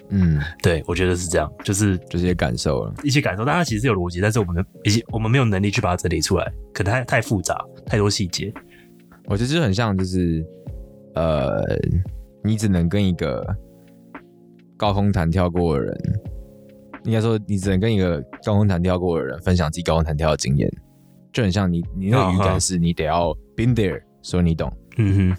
嗯，对我觉得是这样，就是就是些感受了。一些感受，但它其实是有逻辑，但是我们一些我们没有能力去把它整理出来，可能太太复杂，太多细节。我觉得就很像，就是呃，你只能跟一个高空弹跳过的人，应该说你只能跟一个高空弹跳过的人分享自己高空弹跳的经验，就很像你你那个语感是你得要 been there，所以你懂。嗯哼，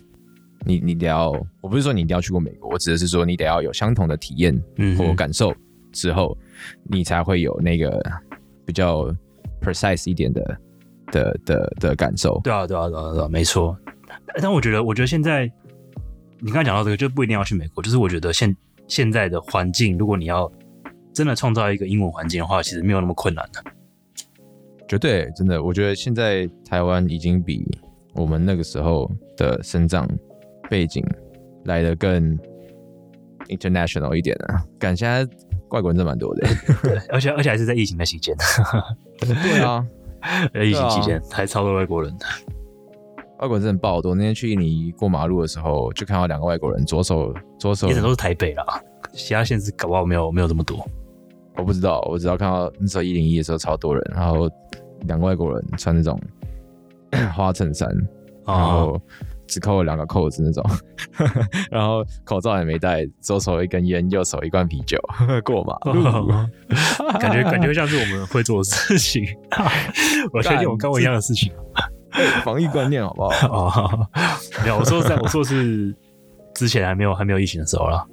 你你得要，我不是说你一定要去过美国，我指的是说你得要有相同的体验嗯或感受之后，你才会有那个比较 precise 一点的的的的感受。对啊，对啊，对啊，对啊，没错。但我觉得，我觉得现在你刚才讲到这个，就不一定要去美国，就是我觉得现现在的环境，如果你要真的创造一个英文环境的话，其实没有那么困难的。绝对真的，我觉得现在台湾已经比我们那个时候的生长背景来的更 international 一点了。感现在外国人真蛮多的。而且而且还是在疫情的期间，对啊，在疫情期间还超多外国人。外国人真的爆多。那天去印尼过马路的时候，就看到两个外国人，左手左手也都是台北啦，其他县市搞不好没有没有这么多。我不知道，我只要看到那时候一零一的时候超多人，然后两个外国人穿那种 花衬衫，然哦，后只扣了两个扣子那种，然后口罩也没戴，左手一根烟，右手一罐啤酒 过马路。感觉感觉像是我们会做的事情。我确定我跟我一样的事情。防疫观念好不好？哦，没有，我说在我说是之前还没有还没有疫情的时候了。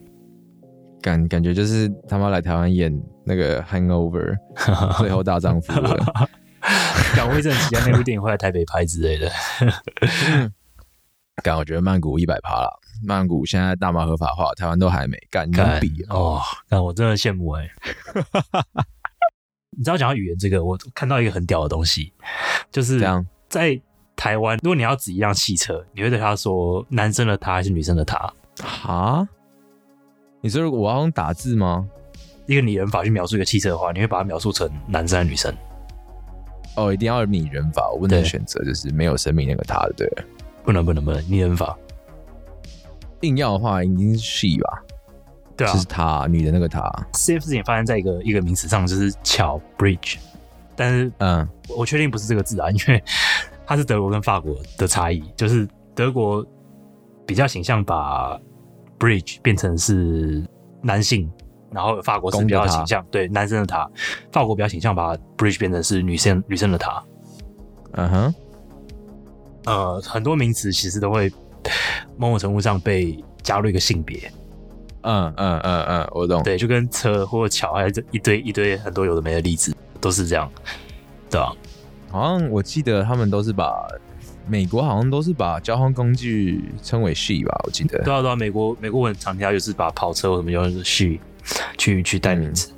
感感觉就是他妈来台湾演那个 Hangover 最后大丈夫了。港威这期间那部电影会来台北拍之类的。感我觉得曼谷一百趴了，曼谷现在大麻合法化，台湾都还没干，你能干比啊？哦，干我真的羡慕哎、你知道讲到语言这个，我看到一个很屌的东西，就是在台湾，如果你要指一辆汽车，你会对他说男生的他还是女生的他？哈？你说如果我要用打字吗？一个拟人法去描述一个汽车的话，你会把它描述成男生还是女生？哦，一定要有拟人法，我不能对选择就是没有生命那个他的，对了。不能不能不能，拟人法，硬要的话，一定是 she 吧？对啊就是他，女的那个他。C F 事情发生在一个一个名词上，就是桥 bridge，但是嗯，我确定不是这个字啊，因为它是德国跟法国的差异，就是德国比较倾向把 bridge 变成是男性，然后法国是比较倾向对男生的他，法国比较倾向把 bridge 变成是女生女生的他。嗯哼，呃，很多名词其实都会 某种程度上被加入一个性别，嗯嗯嗯嗯，我懂。对，就跟车或桥还是一堆一堆很多有的没的例子都是这样，对吧、好像我记得他们都是把美国好像都是把交通工具称为 she 吧，我记得。对啊，对啊，美国美国我很常听到就是把跑车或什么用 she 去去代名词，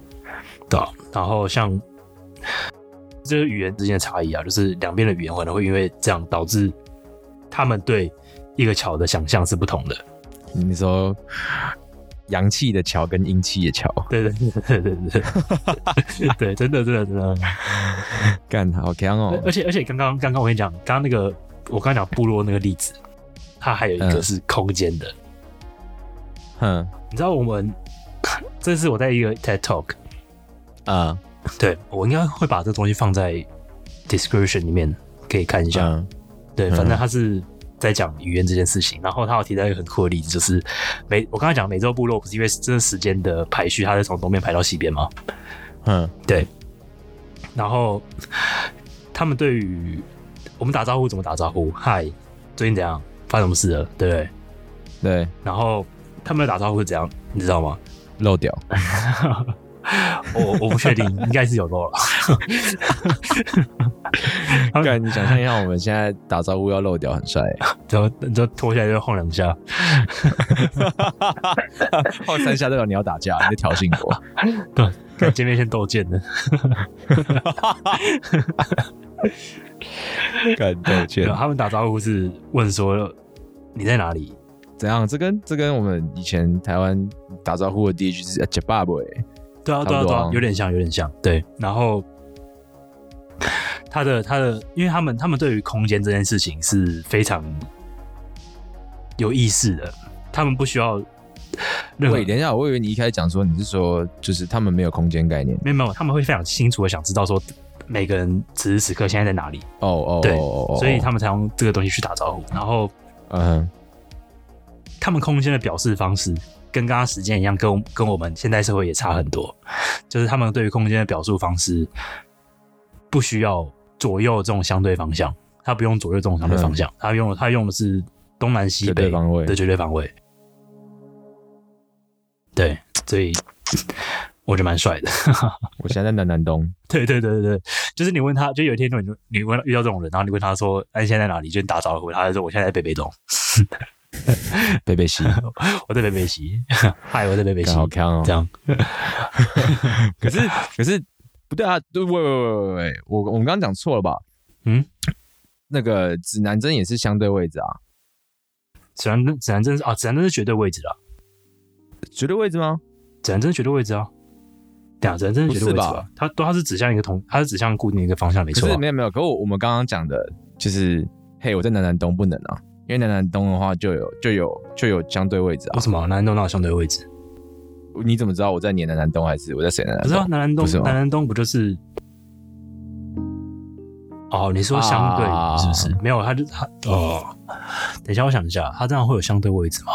对啊，然后像这个语言之间的差异啊，就是两边的语言可能会因为这样导致他们对一个桥的想象是不同的。你说阳气的桥跟阴气的桥，对对对对对对，对，真的真的真的。干好强哦！而且而且刚刚刚刚我跟你讲，刚刚那个我刚刚讲部落那个例子，它还有一个嗯是空间的。哼你知道我们这是我在一个 TED Talk，啊对我应该会把这个东西放在 description 里面，可以看一下。嗯对，嗯反正他是在讲语言这件事情，然后他有提到一个很酷的例子，就是美我刚才讲美洲部落不是因为这个时间的排序，它是从东边排到西边吗？嗯对，然后他们对于我们打招呼怎么打招呼？嗨，最近怎样？发生什么事了？对不对？对，然后他们的打招呼是怎样？你知道吗？漏掉。我我不确定，应该是有漏了。干，你想象一下，我们现在打招呼要漏掉，很帅。然后你就脱下来就晃两下，晃三下代表你要打架，你在挑衅我。对，看见面先斗剑的。敢斗剑他们打招呼是问说你在哪里？怎样？这跟这跟我们以前台湾打招呼的第一句是“杰爸爸”哎，对啊，对啊，对啊有点像，有点像。对，然后他的他的，因为他们他们对于空间这件事情是非常有意识的，他们不需要喂，等一下，我以为你一开始讲说你是说就是他们没有空间概念。没有没有，他们会非常清楚的想知道说每个人此时此刻现在在哪里，哦哦，对所以他们才用这个东西去打招呼。然后嗯哼他们空间的表示方式跟刚刚时间一样，跟我跟我们现代社会也差很多。就是他们对于空间的表述方式不需要左右这种相对方向，他不用左右这种相对方向，他用他用的是东南西北方位的绝对方位。对，所以我觉得蛮帅的。我现在在南南东，对对对对对，就是你问他，就有一天你你问遇到这种人，然后你问他说：“哎，你现在在哪里？”就你打招呼，他就说：“我现在在北北东，贝贝西，我在北北西，嗨，我在北北西。”好强哦这。样，可是可是不对啊！对，喂喂喂喂喂，我我们刚刚讲错了吧？嗯，那个指南针也是相对位置啊，指南针指南针是啊，指南针是绝对位置啊，绝对位置吗？指南针是绝对位置啊。对啊，指南针是绝对位置不是吧吧？它都它是指向一个同，它是指向固定一个方向，没错啊、可是没有没有，可我我们刚刚讲的就是，嘿，我在南南东不能啊，因为南南东的话就有就有就有相对位置啊为。什么南南东那有相对位置？你怎么知道我在你的南南东还是我在谁南南不是啊，东？南南东不是吗南南东不就是？哦，你说相对啊是不是？没有，他就他哦。等一下，我想一下，他这样会有相对位置吗？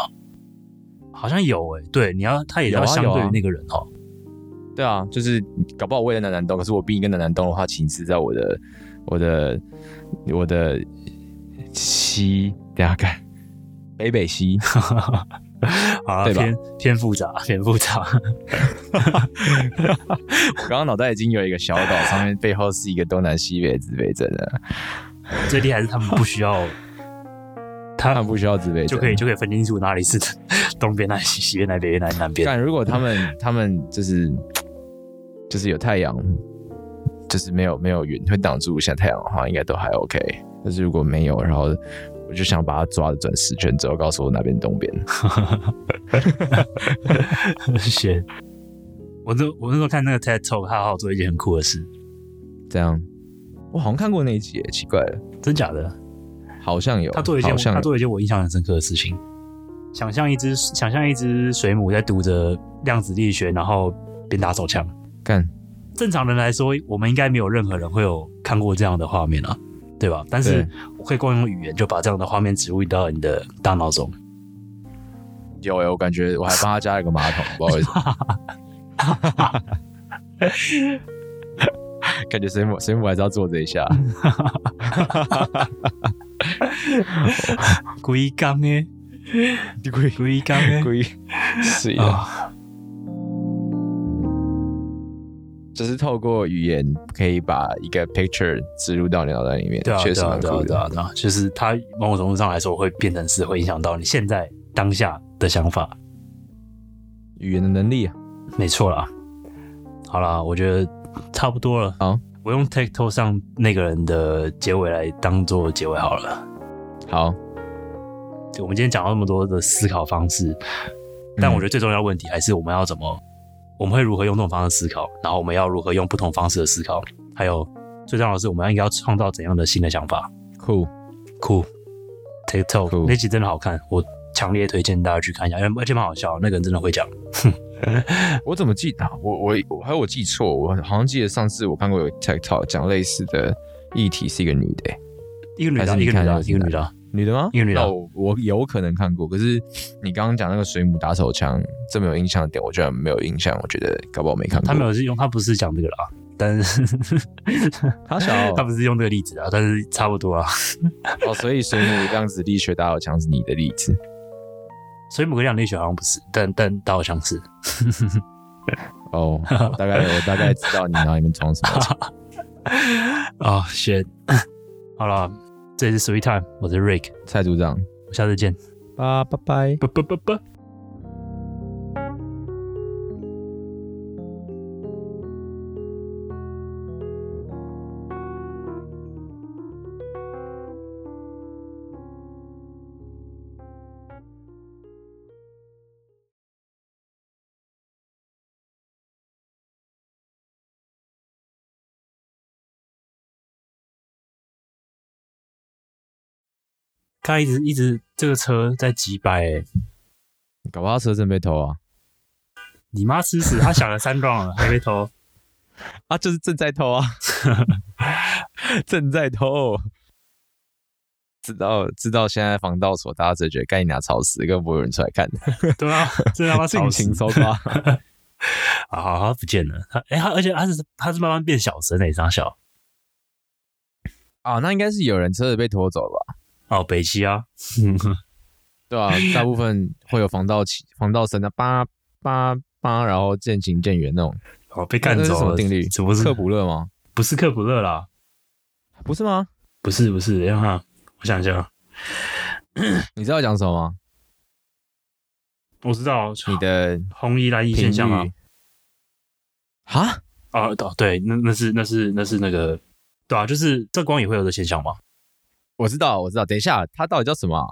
好像有诶、对，你要他也要相对于那个人哦。对啊，就是搞不好我也在南南东，可是我比你跟南南东的话，其实在我的我的我的西，等一下看北北西，好了，对吧偏偏复杂，偏复杂。我刚刚脑袋已经有一个小岛，上面背后是一个东南西北指北针了。最厉害是他们不需要 他们不需要自备针就可以就可以分清楚哪里是东边，哪里是西边，哪里北边，哪里南边。但如果他们他们就是就是有太阳，就是没有没有云会挡住一下太阳的话，应该都还 OK。但是如果没有，然后我就想把他抓的转十圈之后，告诉我哪边东边。谢。我那我那时候看那个 TED Talk，他好好做一件很酷的事，这样，我好像看过那一集耶，奇怪了，真假的？好像有。他做一件他做一件我印象很深刻的事情。想象一只想象一只水母在读着量子力学，然后边打手枪。干正常人来说，我们应该没有任何人会有看过这样的画面啊，对吧？但是我可以光用语言就把这样的画面植入到你的大脑中。有诶，我感觉我还帮他加了个马桶，不知道为什么。感觉水母水母还是要做这一下，龟缸诶，龟龟缸诶，故意是的，啊，就是透过语言可以把一个 picture 植入到你脑袋里面，对啊，确实对啊，蛮酷，对啊对啊，的。对啊，就是它某种程度上来说会变成是会影响到你现在当下的想法。语言的能力啊，没错啦。好啦，我觉得差不多了。好，我用 TikTok 上那个人的结尾来当做结尾好了。好，就我们今天讲了那么多的思考方式，但我觉得最重要的问题还是我们要怎么，我们会如何用这种方式思考，然后我们要如何用不同方式的思考，还有最重要的是我们应该要创造怎样的新的想法。酷，酷，TikTok 酷那集真的好看，我强烈推荐大家去看一下，而且蛮好笑，那个人真的会讲。我怎么记得啊？我我我还有我记错，我好像记得上次我看过有 TikTok 讲类似的议题，是一个女的欸，一个女的，一个女的，一个女的，女的吗？一个女的那我我有可能看过，可是你刚刚讲那个水母打手枪这么有印象的点，我居然没有印象，我觉得搞不好没看过。他没有是用，他不是讲这个啦，但是他想要 他不是用这个例子啊，但是差不多啊。哦，所以水母这样子力学打手枪是你的例子。水母跟量力学好像不是，但但大好像是。哦，大概我大概知道你脑里面装什么。啊、选好了，这里是 Sweet Time，我是 Rick，蔡组长，下次见，拜拜。拜。啵啵啵啵。他一直一直这个车在几百、欸，搞不好车真被偷啊！你妈吃屎！他想了三 round 了，还没偷。啊，就是正在偷啊，正在偷。知道知道，现在防盗所大家只觉得该你拿吵死，根本不会有人出来看的，对啊，这他妈 尽情搜刮。啊！他不见了。他哎、他而且他是他是慢慢变小声的，一张小啊，那应该是有人车子被拖走了吧？哦，北七啊，对啊，大部分会有防盗器、防盗声的，八八八，然后渐行渐远那种。哦被干走了。什么定律？怎么是克卜勒吗？不是克卜勒啦？不是吗？不是不是，等一下，我想一下，你知道讲什么吗？我知道你的红衣蓝衣现象吗。哈？啊，哦对，那那是那是那是那个，对啊，就是这光也会有的现象嘛。我知道，我知道。等一下，它到底叫什么啊？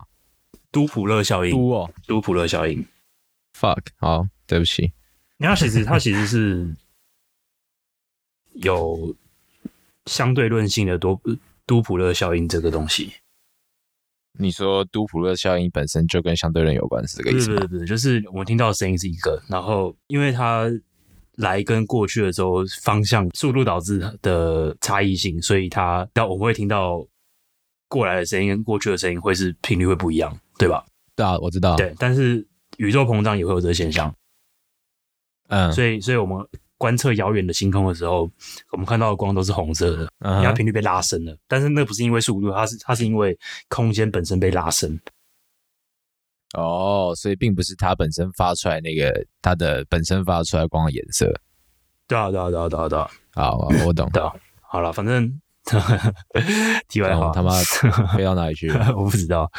都普勒效应，都哦都普勒效应。，fuck，好，对不起。它其实它其实是 有相对论性的多都普勒效应这个东西。你说都普勒效应本身就跟相对论有关，是这个意思吗不是不是？不是，就是我们听到的声音是一个，然后因为它来跟过去的时候方向速度导致的差异性，所以它但我们会听到过来的声音跟过去的声音会是频率会不一样，对吧？对啊，我知道。，对，但是宇宙膨胀也会有这个现象，嗯，所以所以我们观测遥远的星空的时候，我们看到的光都是红色的，嗯哼因为它频率被拉伸了。但是那不是因为速度，它是它是因为空间本身被拉伸。哦，所以并不是它本身发出来那个它的本身发出来光的颜色。对啊，对啊，对啊，对啊，对啊，好，好我懂。对啊。好了，反正题外话，他妈 飞到哪里去？我不知道。